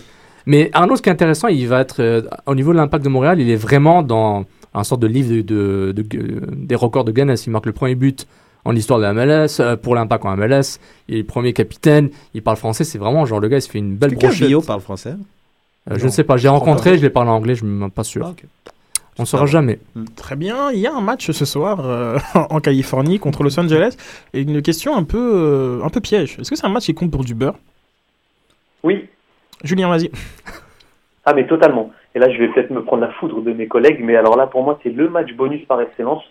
Speaker 8: mais Arnaud, ce qui est intéressant, il va être euh, au niveau de l'impact de Montréal, il est vraiment dans un sorte de livre de, de- de- de- des records de Guinness. Il marque le premier but en histoire de la MLS, euh, pour l'impact en MLS. Il est le premier capitaine, il parle français. C'est vraiment genre le gars, il se fait une belle
Speaker 9: Est-ce que
Speaker 8: brochette.
Speaker 9: Cavillo parle français?
Speaker 8: Euh, je ne sais pas, j'ai rencontré,
Speaker 9: pas.
Speaker 8: je l'ai parlé en anglais, je ne suis même pas sûr. On ne saura jamais.
Speaker 7: Très bien, il y a un match ce soir euh, en Californie contre Los Angeles. Et une question un peu, euh, un peu piège. Est-ce que c'est un match qui compte pour du beurre?
Speaker 12: Oui.
Speaker 7: Julien, vas-y.
Speaker 12: Ah mais totalement. Et là, je vais peut-être me prendre la foudre de mes collègues, mais alors là, pour moi, c'est le match bonus par excellence.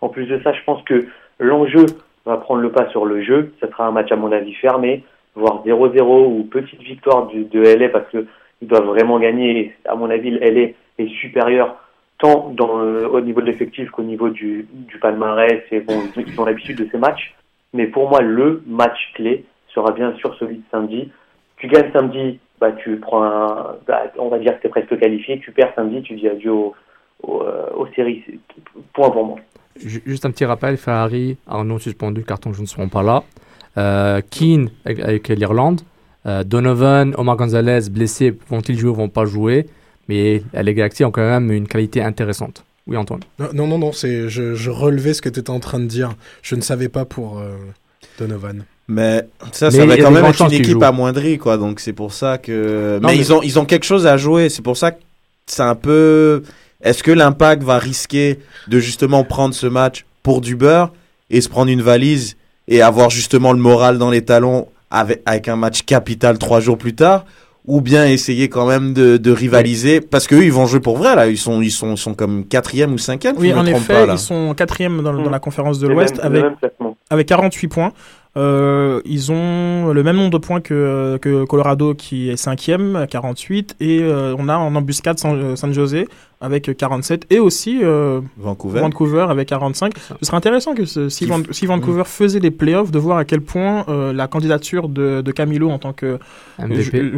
Speaker 12: En plus de ça, je pense que l'enjeu va prendre le pas sur le jeu. Ce sera un match, à mon avis, fermé, voire 0-0 ou petite victoire de LA parce que ils doivent vraiment gagner. À mon avis, LA est supérieur tant dans, le- au niveau de l'effectif qu'au niveau du, palmarès. Et bon, ils, ont l'habitude de ces matchs. Mais pour moi, le match clé sera bien sûr celui de samedi. Tu gagnes samedi, bah, tu prends un, bah, on va dire que tu es presque qualifié. Tu perds samedi, tu dis adieu au- euh, aux séries. Point pour moi.
Speaker 8: Ju- Juste un petit rappel, Ferrari, Arnaud suspendu, carton jaune ne seront pas là. Euh, Keane avec, avec l'Irlande. Euh, Donovan, Omar Gonzalez blessés, vont-ils jouer ou vont pas jouer? Mais les Galaxies ont quand même une qualité intéressante. Oui, Antoine.
Speaker 10: Non, non, non, c'est, je, je relevais ce que tu étais en train de dire. Je ne savais pas pour euh, Donovan.
Speaker 9: Mais ça,
Speaker 8: Mais
Speaker 9: ça va quand même être une équipe amoindrie, quoi. Donc c'est pour ça que.
Speaker 8: Non,
Speaker 9: mais,
Speaker 8: mais-
Speaker 9: ils ont ils ont quelque chose à jouer. C'est pour ça que c'est un peu. Est-ce que l'Impact va risquer de justement prendre ce match pour du beurre et se prendre une valise et avoir justement le moral dans les talons avec avec un match capital trois jours plus tard? Ou bien essayer quand même de, de rivaliser? Parce qu'eux ils vont jouer pour vrai là ils sont ils sont ils sont comme quatrième ou cinquième
Speaker 7: Oui, en effet,
Speaker 9: pas,
Speaker 7: ils sont quatrième dans, dans la conférence de l'Ouest avec, avec 48 points. Euh, ils ont le même nombre de points que, que Colorado qui est cinquième, à 48. Et euh, on a en embuscade San, San Jose avec 47. Et aussi euh,
Speaker 9: Vancouver.
Speaker 7: Vancouver avec 45. Ce serait intéressant que ce- si, Van- si Vancouver faisait les playoffs, de voir à quel point euh, la candidature de, de Camilo en tant que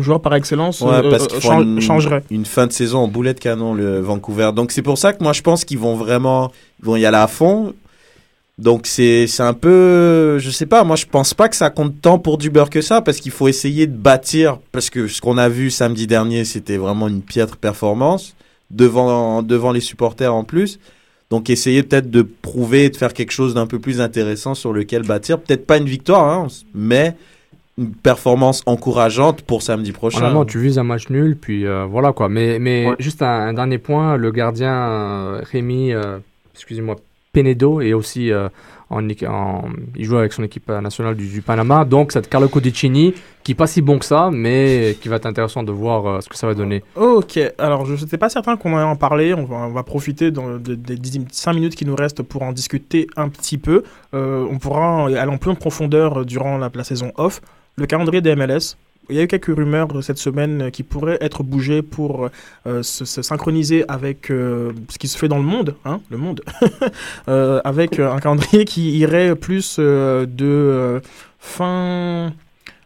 Speaker 7: joueur par excellence
Speaker 9: Ouais,
Speaker 7: euh,
Speaker 9: parce
Speaker 7: euh,
Speaker 9: une,
Speaker 7: changerait.
Speaker 9: une fin de saison en boulet de canon, le Vancouver. Donc c'est pour ça que moi je pense qu'ils vont vraiment ils vont y aller à fond. Donc c'est c'est un peu je sais pas, moi je pense pas que ça compte tant pour du beurre que ça parce qu'il faut essayer de bâtir parce que ce qu'on a vu samedi dernier, c'était vraiment une piètre performance devant devant les supporters en plus. Donc essayer peut-être de prouver de faire quelque chose d'un peu plus intéressant sur lequel bâtir, peut-être pas une victoire hein, mais une performance encourageante pour samedi prochain.
Speaker 8: Normalement, tu vises un match nul, puis euh, voilà quoi. Mais, mais juste un, un dernier point, le gardien euh, Rémi, euh, excusez-moi, Penedo est aussi euh, en, en- il joue avec son équipe euh, nationale du, Panama. Donc c'est Carlo Codicini qui est pas si bon que ça, mais qui va être intéressant de voir euh, ce que ça va donner.
Speaker 7: Ok, alors je n'étais pas certain qu'on allait en parler, on va, on va profiter de- des 5 minutes qui nous restent pour en discuter un petit peu. On pourra aller en pleine profondeur euh, durant la saison off. Le calendrier des MLS, il y a eu quelques rumeurs euh, cette semaine euh, qui pourraient être bougées pour euh, se, se synchroniser avec ce qui se fait dans le monde, hein, le monde, avec un calendrier qui irait plus de fin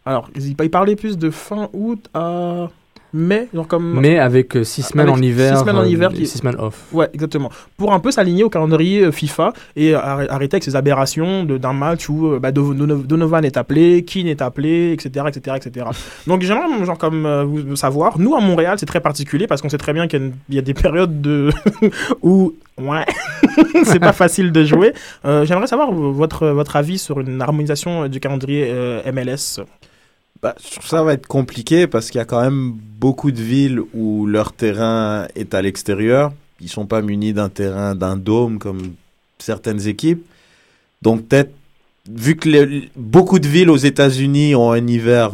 Speaker 7: Alors, il parlait plus de fin août à mai, genre comme.
Speaker 8: Mais avec 6 semaines
Speaker 7: Avec
Speaker 8: en hiver.
Speaker 7: six semaines en
Speaker 8: euh,
Speaker 7: hiver
Speaker 8: et
Speaker 7: qui-
Speaker 8: six semaines off.
Speaker 7: Ouais, exactement. Pour un peu s'aligner au calendrier euh, FIFA et arr- arrêter avec ces aberrations d'un match où euh, bah, Dono- Dono- Donovan est appelé, Keane est appelé, etc., etc., etc. Donc j'aimerais genre comme euh, savoir, nous à Montréal c'est très particulier parce qu'on sait très bien qu'il y a y, des périodes de où ouais c'est pas facile de jouer. Euh, j'aimerais savoir euh, votre votre avis sur une harmonisation euh, du calendrier euh, MLS.
Speaker 9: Bah, ça va être compliqué parce qu'il y a quand même beaucoup de villes où leur terrain est à l'extérieur. Ils sont pas munis d'un terrain, d'un dôme comme certaines équipes. Donc peut-être, vu que beaucoup de villes aux États-Unis ont un hiver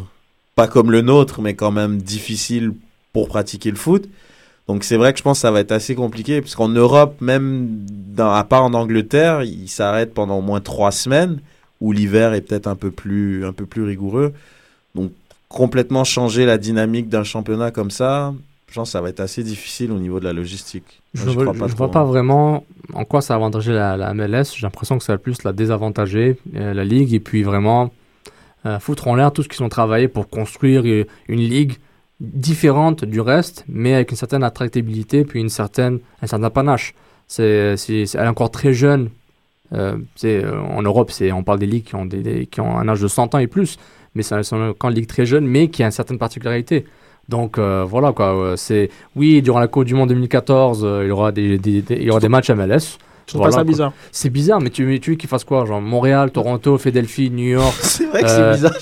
Speaker 9: pas comme le nôtre, mais quand même difficile pour pratiquer le foot. Donc c'est vrai que je pense que ça va être assez compliqué, puisqu'en Europe, même dans, à part en Angleterre, ils s'arrêtent pendant au moins trois semaines, où l'hiver est peut-être un peu plus un peu plus rigoureux. Donc complètement changer la dynamique d'un championnat comme ça, je pense que ça va être assez difficile au niveau de la logistique.
Speaker 8: Je ne vois, je
Speaker 9: pas
Speaker 8: vois pas vraiment en quoi ça a avantagé la, la MLS. J'ai l'impression que ça va plus la désavantager, euh, la ligue, et puis vraiment euh, foutre en l'air tout ce qu'ils ont travaillé pour construire euh, une ligue différente du reste, mais avec une certaine attractibilité, puis une certaine, un certain panache. C'est, c'est- c'est- elle est encore très jeune. C'est, en Europe, c'est, on parle des ligues qui ont, des, des- qui ont un âge de 100 ans et plus, mais c'est c'est encore une ligue très jeune, mais qui a une certaine particularité. Donc euh, voilà quoi, euh, c'est oui durant la Coupe du Monde 2014, euh, il aura des- il y aura des matchs MLS.
Speaker 7: Je trouve pas ça bizarre.
Speaker 8: C'est bizarre, mais tu, mais tu veux qu'ils fassent quoi Genre Montréal, Toronto, Philadelphie, New York.
Speaker 9: c'est
Speaker 7: vrai que c'est bizarre,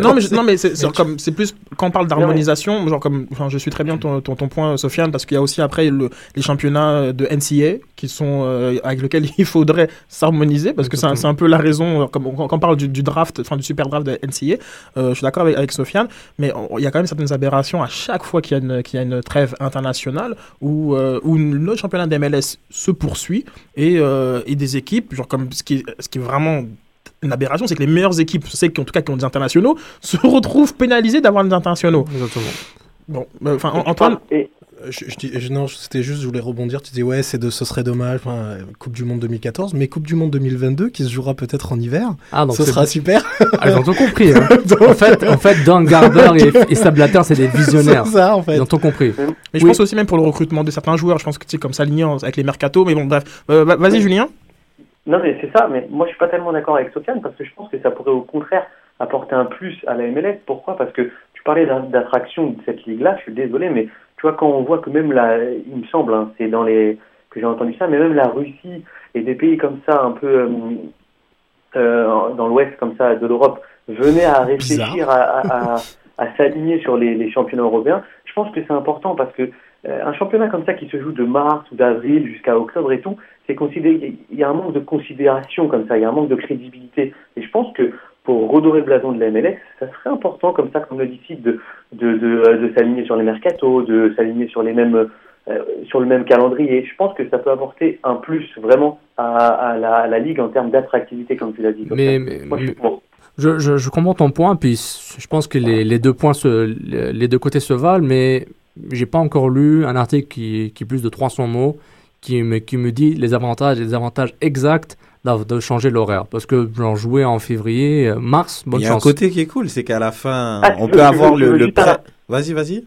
Speaker 7: non mais je- non mais c'est c'est comme c'est plus quand on parle d'harmonisation genre comme enfin je suis très bien ton, ton, ton point Sofiane parce qu'il y a aussi après le, les championnats de NCA qui sont euh, avec lesquels il faudrait s'harmoniser parce que c'est un, c'est un peu la raison euh, comme quand on parle du, du draft enfin du super draft de NCA euh, je suis d'accord avec, avec Sofiane mais il y a quand même certaines aberrations à chaque fois qu'il y a une qu'il y a une trêve internationale où euh, où le championnat d'MLS se poursuit et euh, et des équipes genre comme ce qui est, ce qui est vraiment une aberration, c'est que les meilleures équipes, celles qui en tout cas qui ont des internationaux, se retrouvent pénalisées d'avoir des internationaux.
Speaker 8: Exactement.
Speaker 7: Bon, euh, enfin An- Antoine,
Speaker 10: Je, je dis- je- non, c'était juste, je voulais rebondir. Tu dis, ouais, c'est de, ce serait dommage. enfin, Coupe du Monde 2014, mais Coupe du Monde 2022 qui se jouera peut-être en hiver.
Speaker 8: Ah, donc
Speaker 10: ce
Speaker 8: c'est-
Speaker 10: sera super.
Speaker 8: Ah, ils ont tout compris. hein. en fait, en fait, Dan Garber et, et Sablater, c'est des visionnaires.
Speaker 10: C'est ça, en fait.
Speaker 8: Ils ont tout compris.
Speaker 7: mais je pense aussi même pour le recrutement de certains joueurs, je pense que sais comme ça avec les mercatos, mais bon bref, Euh, va- vas-y Julien.
Speaker 12: Non, mais c'est ça, mais moi je suis pas tellement d'accord avec Sofiane parce que je pense que ça pourrait au contraire apporter un plus à la MLS. Pourquoi? Parce que tu parlais d'at- d'attraction de cette ligue-là, je suis désolé, mais tu vois, quand on voit que même la, il me semble, hein, c'est dans les, que j'ai entendu ça, mais même la Russie et des pays comme ça, un peu euh, euh, dans l'ouest comme ça de l'Europe, venaient à réfléchir à, à, à, à s'aligner sur les, les championnats européens, je pense que c'est important parce que euh, un championnat comme ça qui se joue de mars ou d'avril jusqu'à octobre et tout, c'est considéré, il y a un manque de considération comme ça, il y a un manque de crédibilité. Et je pense que pour redorer le blason de la MLS, ça serait important comme ça, comme le dit de, de, de, euh, de s'aligner sur les mercatos, de s'aligner sur les mêmes euh, sur le même calendrier. Je pense que ça peut apporter un plus vraiment à, à, la, à la ligue en termes d'attractivité, comme tu l'as dit.
Speaker 8: Mais,
Speaker 12: Sofiane.
Speaker 8: mais-
Speaker 12: Moi, je.
Speaker 8: Je, je, je comprends ton point, puis je pense que les, les deux points, se, les deux côtés se valent, mais j'ai pas encore lu un article qui, qui est plus de 300 mots qui me, qui me dit les avantages et les avantages exacts de changer l'horaire. Parce que j'en jouais en février, euh, mars, bonne
Speaker 9: Il y a un
Speaker 8: chance.
Speaker 9: côté qui est cool, c'est qu'à la fin,
Speaker 12: Ah,
Speaker 9: on peut
Speaker 12: veux-
Speaker 9: avoir
Speaker 12: veux-
Speaker 9: le, le prêt. Vas-y, vas-y.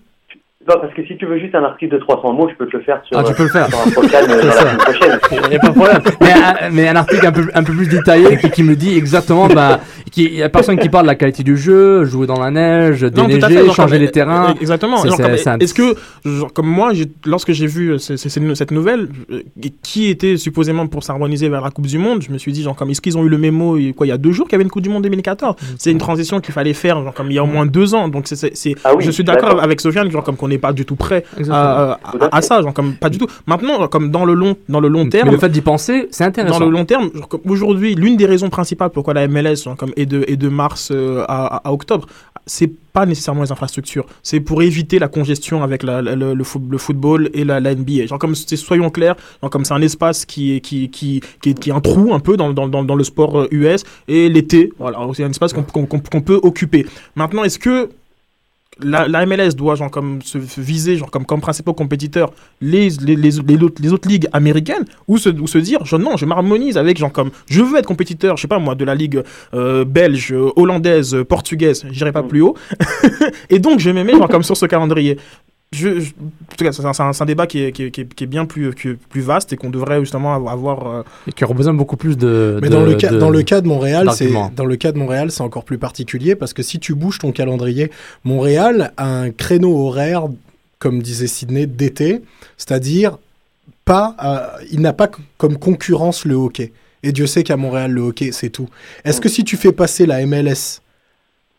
Speaker 12: Non, parce que si tu veux juste un article de 300 mots, je peux te le faire sur,
Speaker 8: Ah, tu peux le faire.
Speaker 12: sur un podcast euh, dans la
Speaker 8: C'est ça.
Speaker 12: semaine prochaine.
Speaker 8: Il n'y a pas de problème. mais, un, mais un article un peu, un peu plus détaillé qui, qui me dit exactement, bah, qui- il y a personne qui parle de la qualité du jeu, jouer dans la neige, déneiger, changer
Speaker 7: comme-
Speaker 8: les terrains.
Speaker 7: Exactement.
Speaker 8: C'est-
Speaker 7: Genre
Speaker 8: c'est-
Speaker 7: comme-
Speaker 8: c'est un-
Speaker 7: Est-ce que, genre, comme moi, j'ai- lorsque j'ai vu euh, ce- ce- ce- cette nouvelle, euh, qui était supposément pour s'harmoniser vers la Coupe du Monde, je me suis dit, genre, comme, est-ce qu'ils ont eu le mémo, il- quoi, il y a deux jours qu'il y avait une Coupe du Monde 2014 C'est une transition qu'il fallait faire, genre, comme il y a au moins deux ans. Donc, c'est, c'est, c'est-
Speaker 12: Ah oui,
Speaker 7: je suis d'accord
Speaker 12: d'accord.
Speaker 7: avec Sofiane, genre, comme qu'on n'est pas du tout prêt à, à- à ça, genre, comme, pas du tout. Maintenant, genre, comme dans le long, dans le long terme.
Speaker 8: Mais le fait d'y penser, c'est intéressant.
Speaker 7: Dans le long terme, aujourd'hui, l'une des raisons principales pourquoi la MLS genre, comme est, de, est de mars euh, à, octobre, c'est pas nécessairement les infrastructures. C'est pour éviter la congestion avec la- la- le, le foot- le football et la, la NBA. Genre, comme c'est- soyons clairs, genre, comme c'est un espace qui est, qui, qui, qui, est, qui est un trou un peu dans, dans, dans, dans le sport euh, US et l'été, voilà, c'est un espace qu'on qu'on- qu'on- qu'on peut occuper. Maintenant, est-ce que la, la MLS doit genre comme se se viser genre comme comme principaux compétiteurs les les, les, les autres, les autres ligues américaines ou se, ou se dire genre non je m'harmonise avec genre comme je veux être compétiteur je sais pas moi de la ligue euh, belge hollandaise portugaise j'irai pas plus haut. Et donc je me mets genre comme sur ce calendrier je, je- en tout cas, c'est un, débat qui est, qui est- qui est- qui est bien plus, vaste et qu'on devrait justement avoir. euh,
Speaker 8: Et qui aurait besoin beaucoup plus de.
Speaker 10: Mais
Speaker 8: de-
Speaker 10: dans, le cas,
Speaker 8: de-
Speaker 10: dans le cas de Montréal, c'est dans le cas de Montréal, c'est encore plus particulier parce que si tu bouges ton calendrier, Montréal a un créneau horaire, comme disait Sydney, d'été, c'est-à-dire pas, euh, il n'a pas comme concurrence le hockey. Et Dieu sait qu'à Montréal, le hockey, c'est tout. Est-ce que si tu fais passer la MLS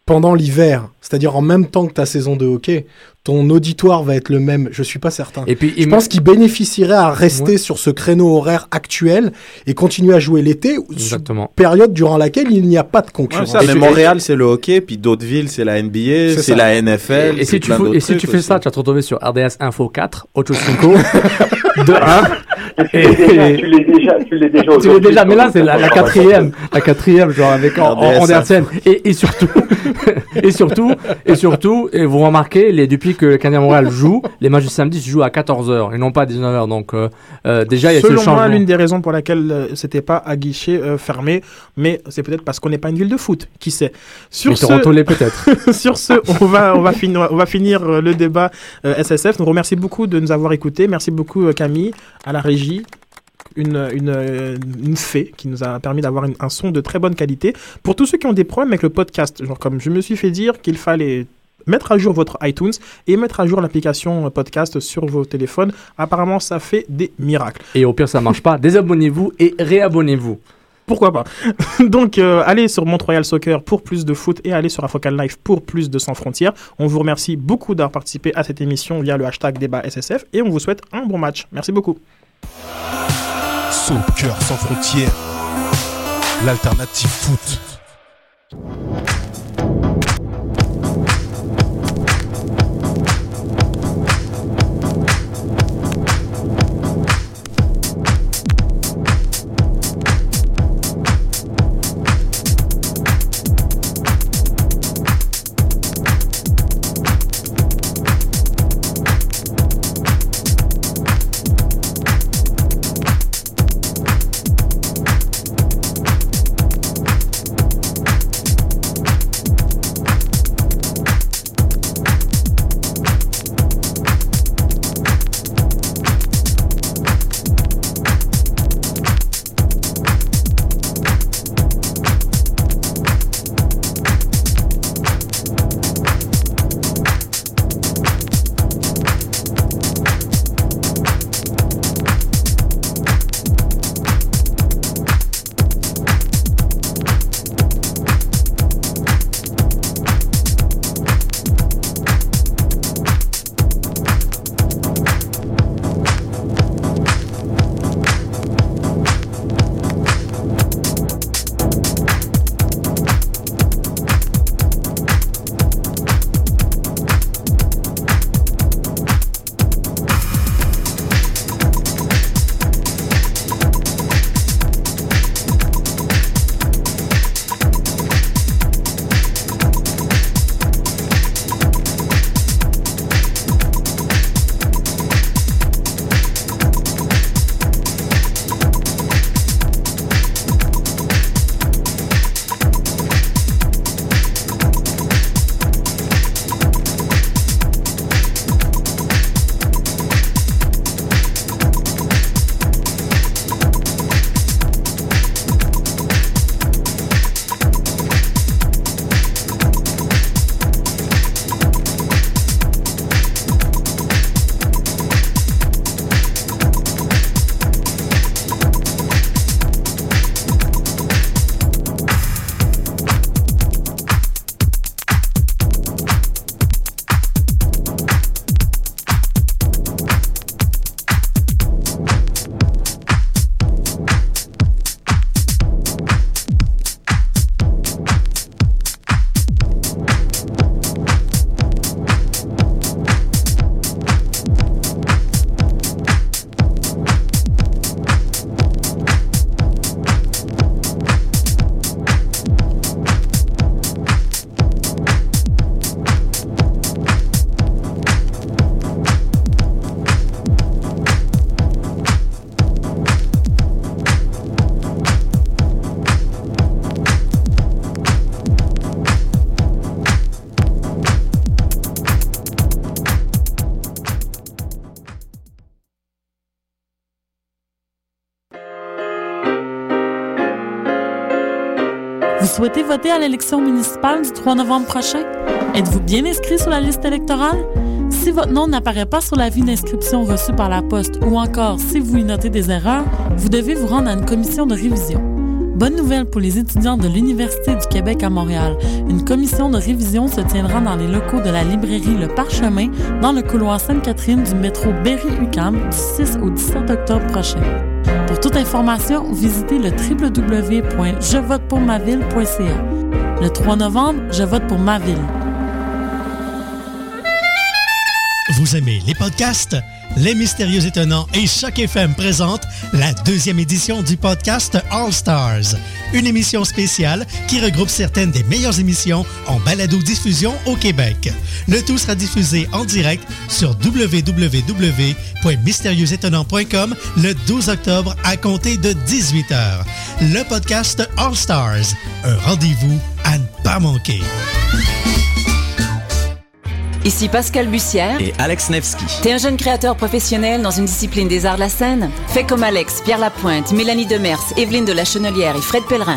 Speaker 10: pendant l'hiver, c'est-à-dire en même temps que ta saison de hockey, ton auditoire va être le même Je suis pas certain.
Speaker 8: Et puis,
Speaker 10: je pense qu'il bénéficierait à rester
Speaker 8: Ouais.
Speaker 10: sur ce créneau horaire actuel et continuer à jouer l'été,
Speaker 8: Exactement.
Speaker 10: période durant laquelle il n'y a pas de
Speaker 9: Ouais,
Speaker 10: concurrence.
Speaker 9: ça, mais Montréal, c'est le hockey, puis d'autres villes, c'est la NBA,
Speaker 10: C'est
Speaker 9: la NFL.
Speaker 8: Et, et si tu, fous- et si fais
Speaker 9: aussi.
Speaker 8: ça, tu vas te retrouver sur RDS Info 4, Ocho Cinco, de 1.
Speaker 12: Tu l'es déjà, tu l'es déjà, tu l'es déjà
Speaker 8: Tu l'es déjà, mais là c'est la, la quatrième, la quatrième, genre avec en, en. Et, et surtout, et surtout, et surtout, et vous remarquez, les, depuis que le Canadien Montréal joue, les matchs du samedi se jouent à 14h et non pas à 19h. Donc euh, euh, déjà, il y a ce
Speaker 7: Selon
Speaker 8: changement.
Speaker 7: moi, l'une des raisons pour laquelle euh, c'était pas à guichet fermé, mais c'est peut-être parce qu'on n'est pas une ville de foot, qui sait. Sur
Speaker 8: Mais l'est peut-être.
Speaker 7: sur ce, on va, on va finir, on va finir le débat SSF. Nous remercie beaucoup de nous avoir écoutés. Merci beaucoup Camille à la régie. Une, une, une fée qui nous a permis d'avoir un son de très bonne qualité. Pour tous ceux qui ont des problèmes avec le podcast, genre comme je me suis fait dire qu'il fallait mettre à jour votre iTunes et mettre à jour l'application podcast sur vos téléphones. Apparemment, ça fait des miracles.
Speaker 8: Et au pire, ça marche pas. Désabonnez-vous et réabonnez-vous.
Speaker 7: Pourquoi pas? Donc, euh, allez sur Montreal Soccer pour plus de foot et allez sur Afocal Life pour plus de Sans Frontières. On vous remercie beaucoup d'avoir participé à cette émission via le hashtag débat SSF et on vous souhaite un bon match. Merci beaucoup.
Speaker 6: Soccer sans frontières, l'alternative foot.
Speaker 1: Souhaitez voter à l'élection municipale du 3 novembre prochain? Êtes-vous bien inscrit sur la liste électorale? Si votre nom n'apparaît pas sur l'avis d'inscription reçu par la poste ou encore si vous y notez des erreurs, vous devez vous rendre à une commission de révision. Bonne nouvelle pour les étudiants de l'Université du Québec à Montréal. Une commission de révision se tiendra dans les locaux de la librairie Le Parchemin dans le couloir Sainte-Catherine du métro Berry-UQAM du 6 au 17 octobre prochain. Toute information, visitez le www.jevotepourmaville.ca. Le 3 novembre, je vote pour ma ville.
Speaker 2: Vous aimez les podcasts? Les Mystérieux Étonnants et Choc FM présentent la deuxième édition du podcast All Stars, une émission spéciale qui regroupe certaines des meilleures émissions en balado-diffusion au Québec. Le tout sera diffusé en direct sur www.mystérieuxétonnants.com le 12 octobre à compter de 18h. Le podcast All Stars, un rendez-vous à ne pas manquer.
Speaker 3: Ici Pascal Bussière.
Speaker 4: Et Alex Nevsky.
Speaker 3: T'es un jeune créateur professionnel dans une discipline des arts de la scène? Fais comme Alex, Pierre Lapointe, Mélanie Demers, Evelyne de la Chenelière et Fred Pellerin.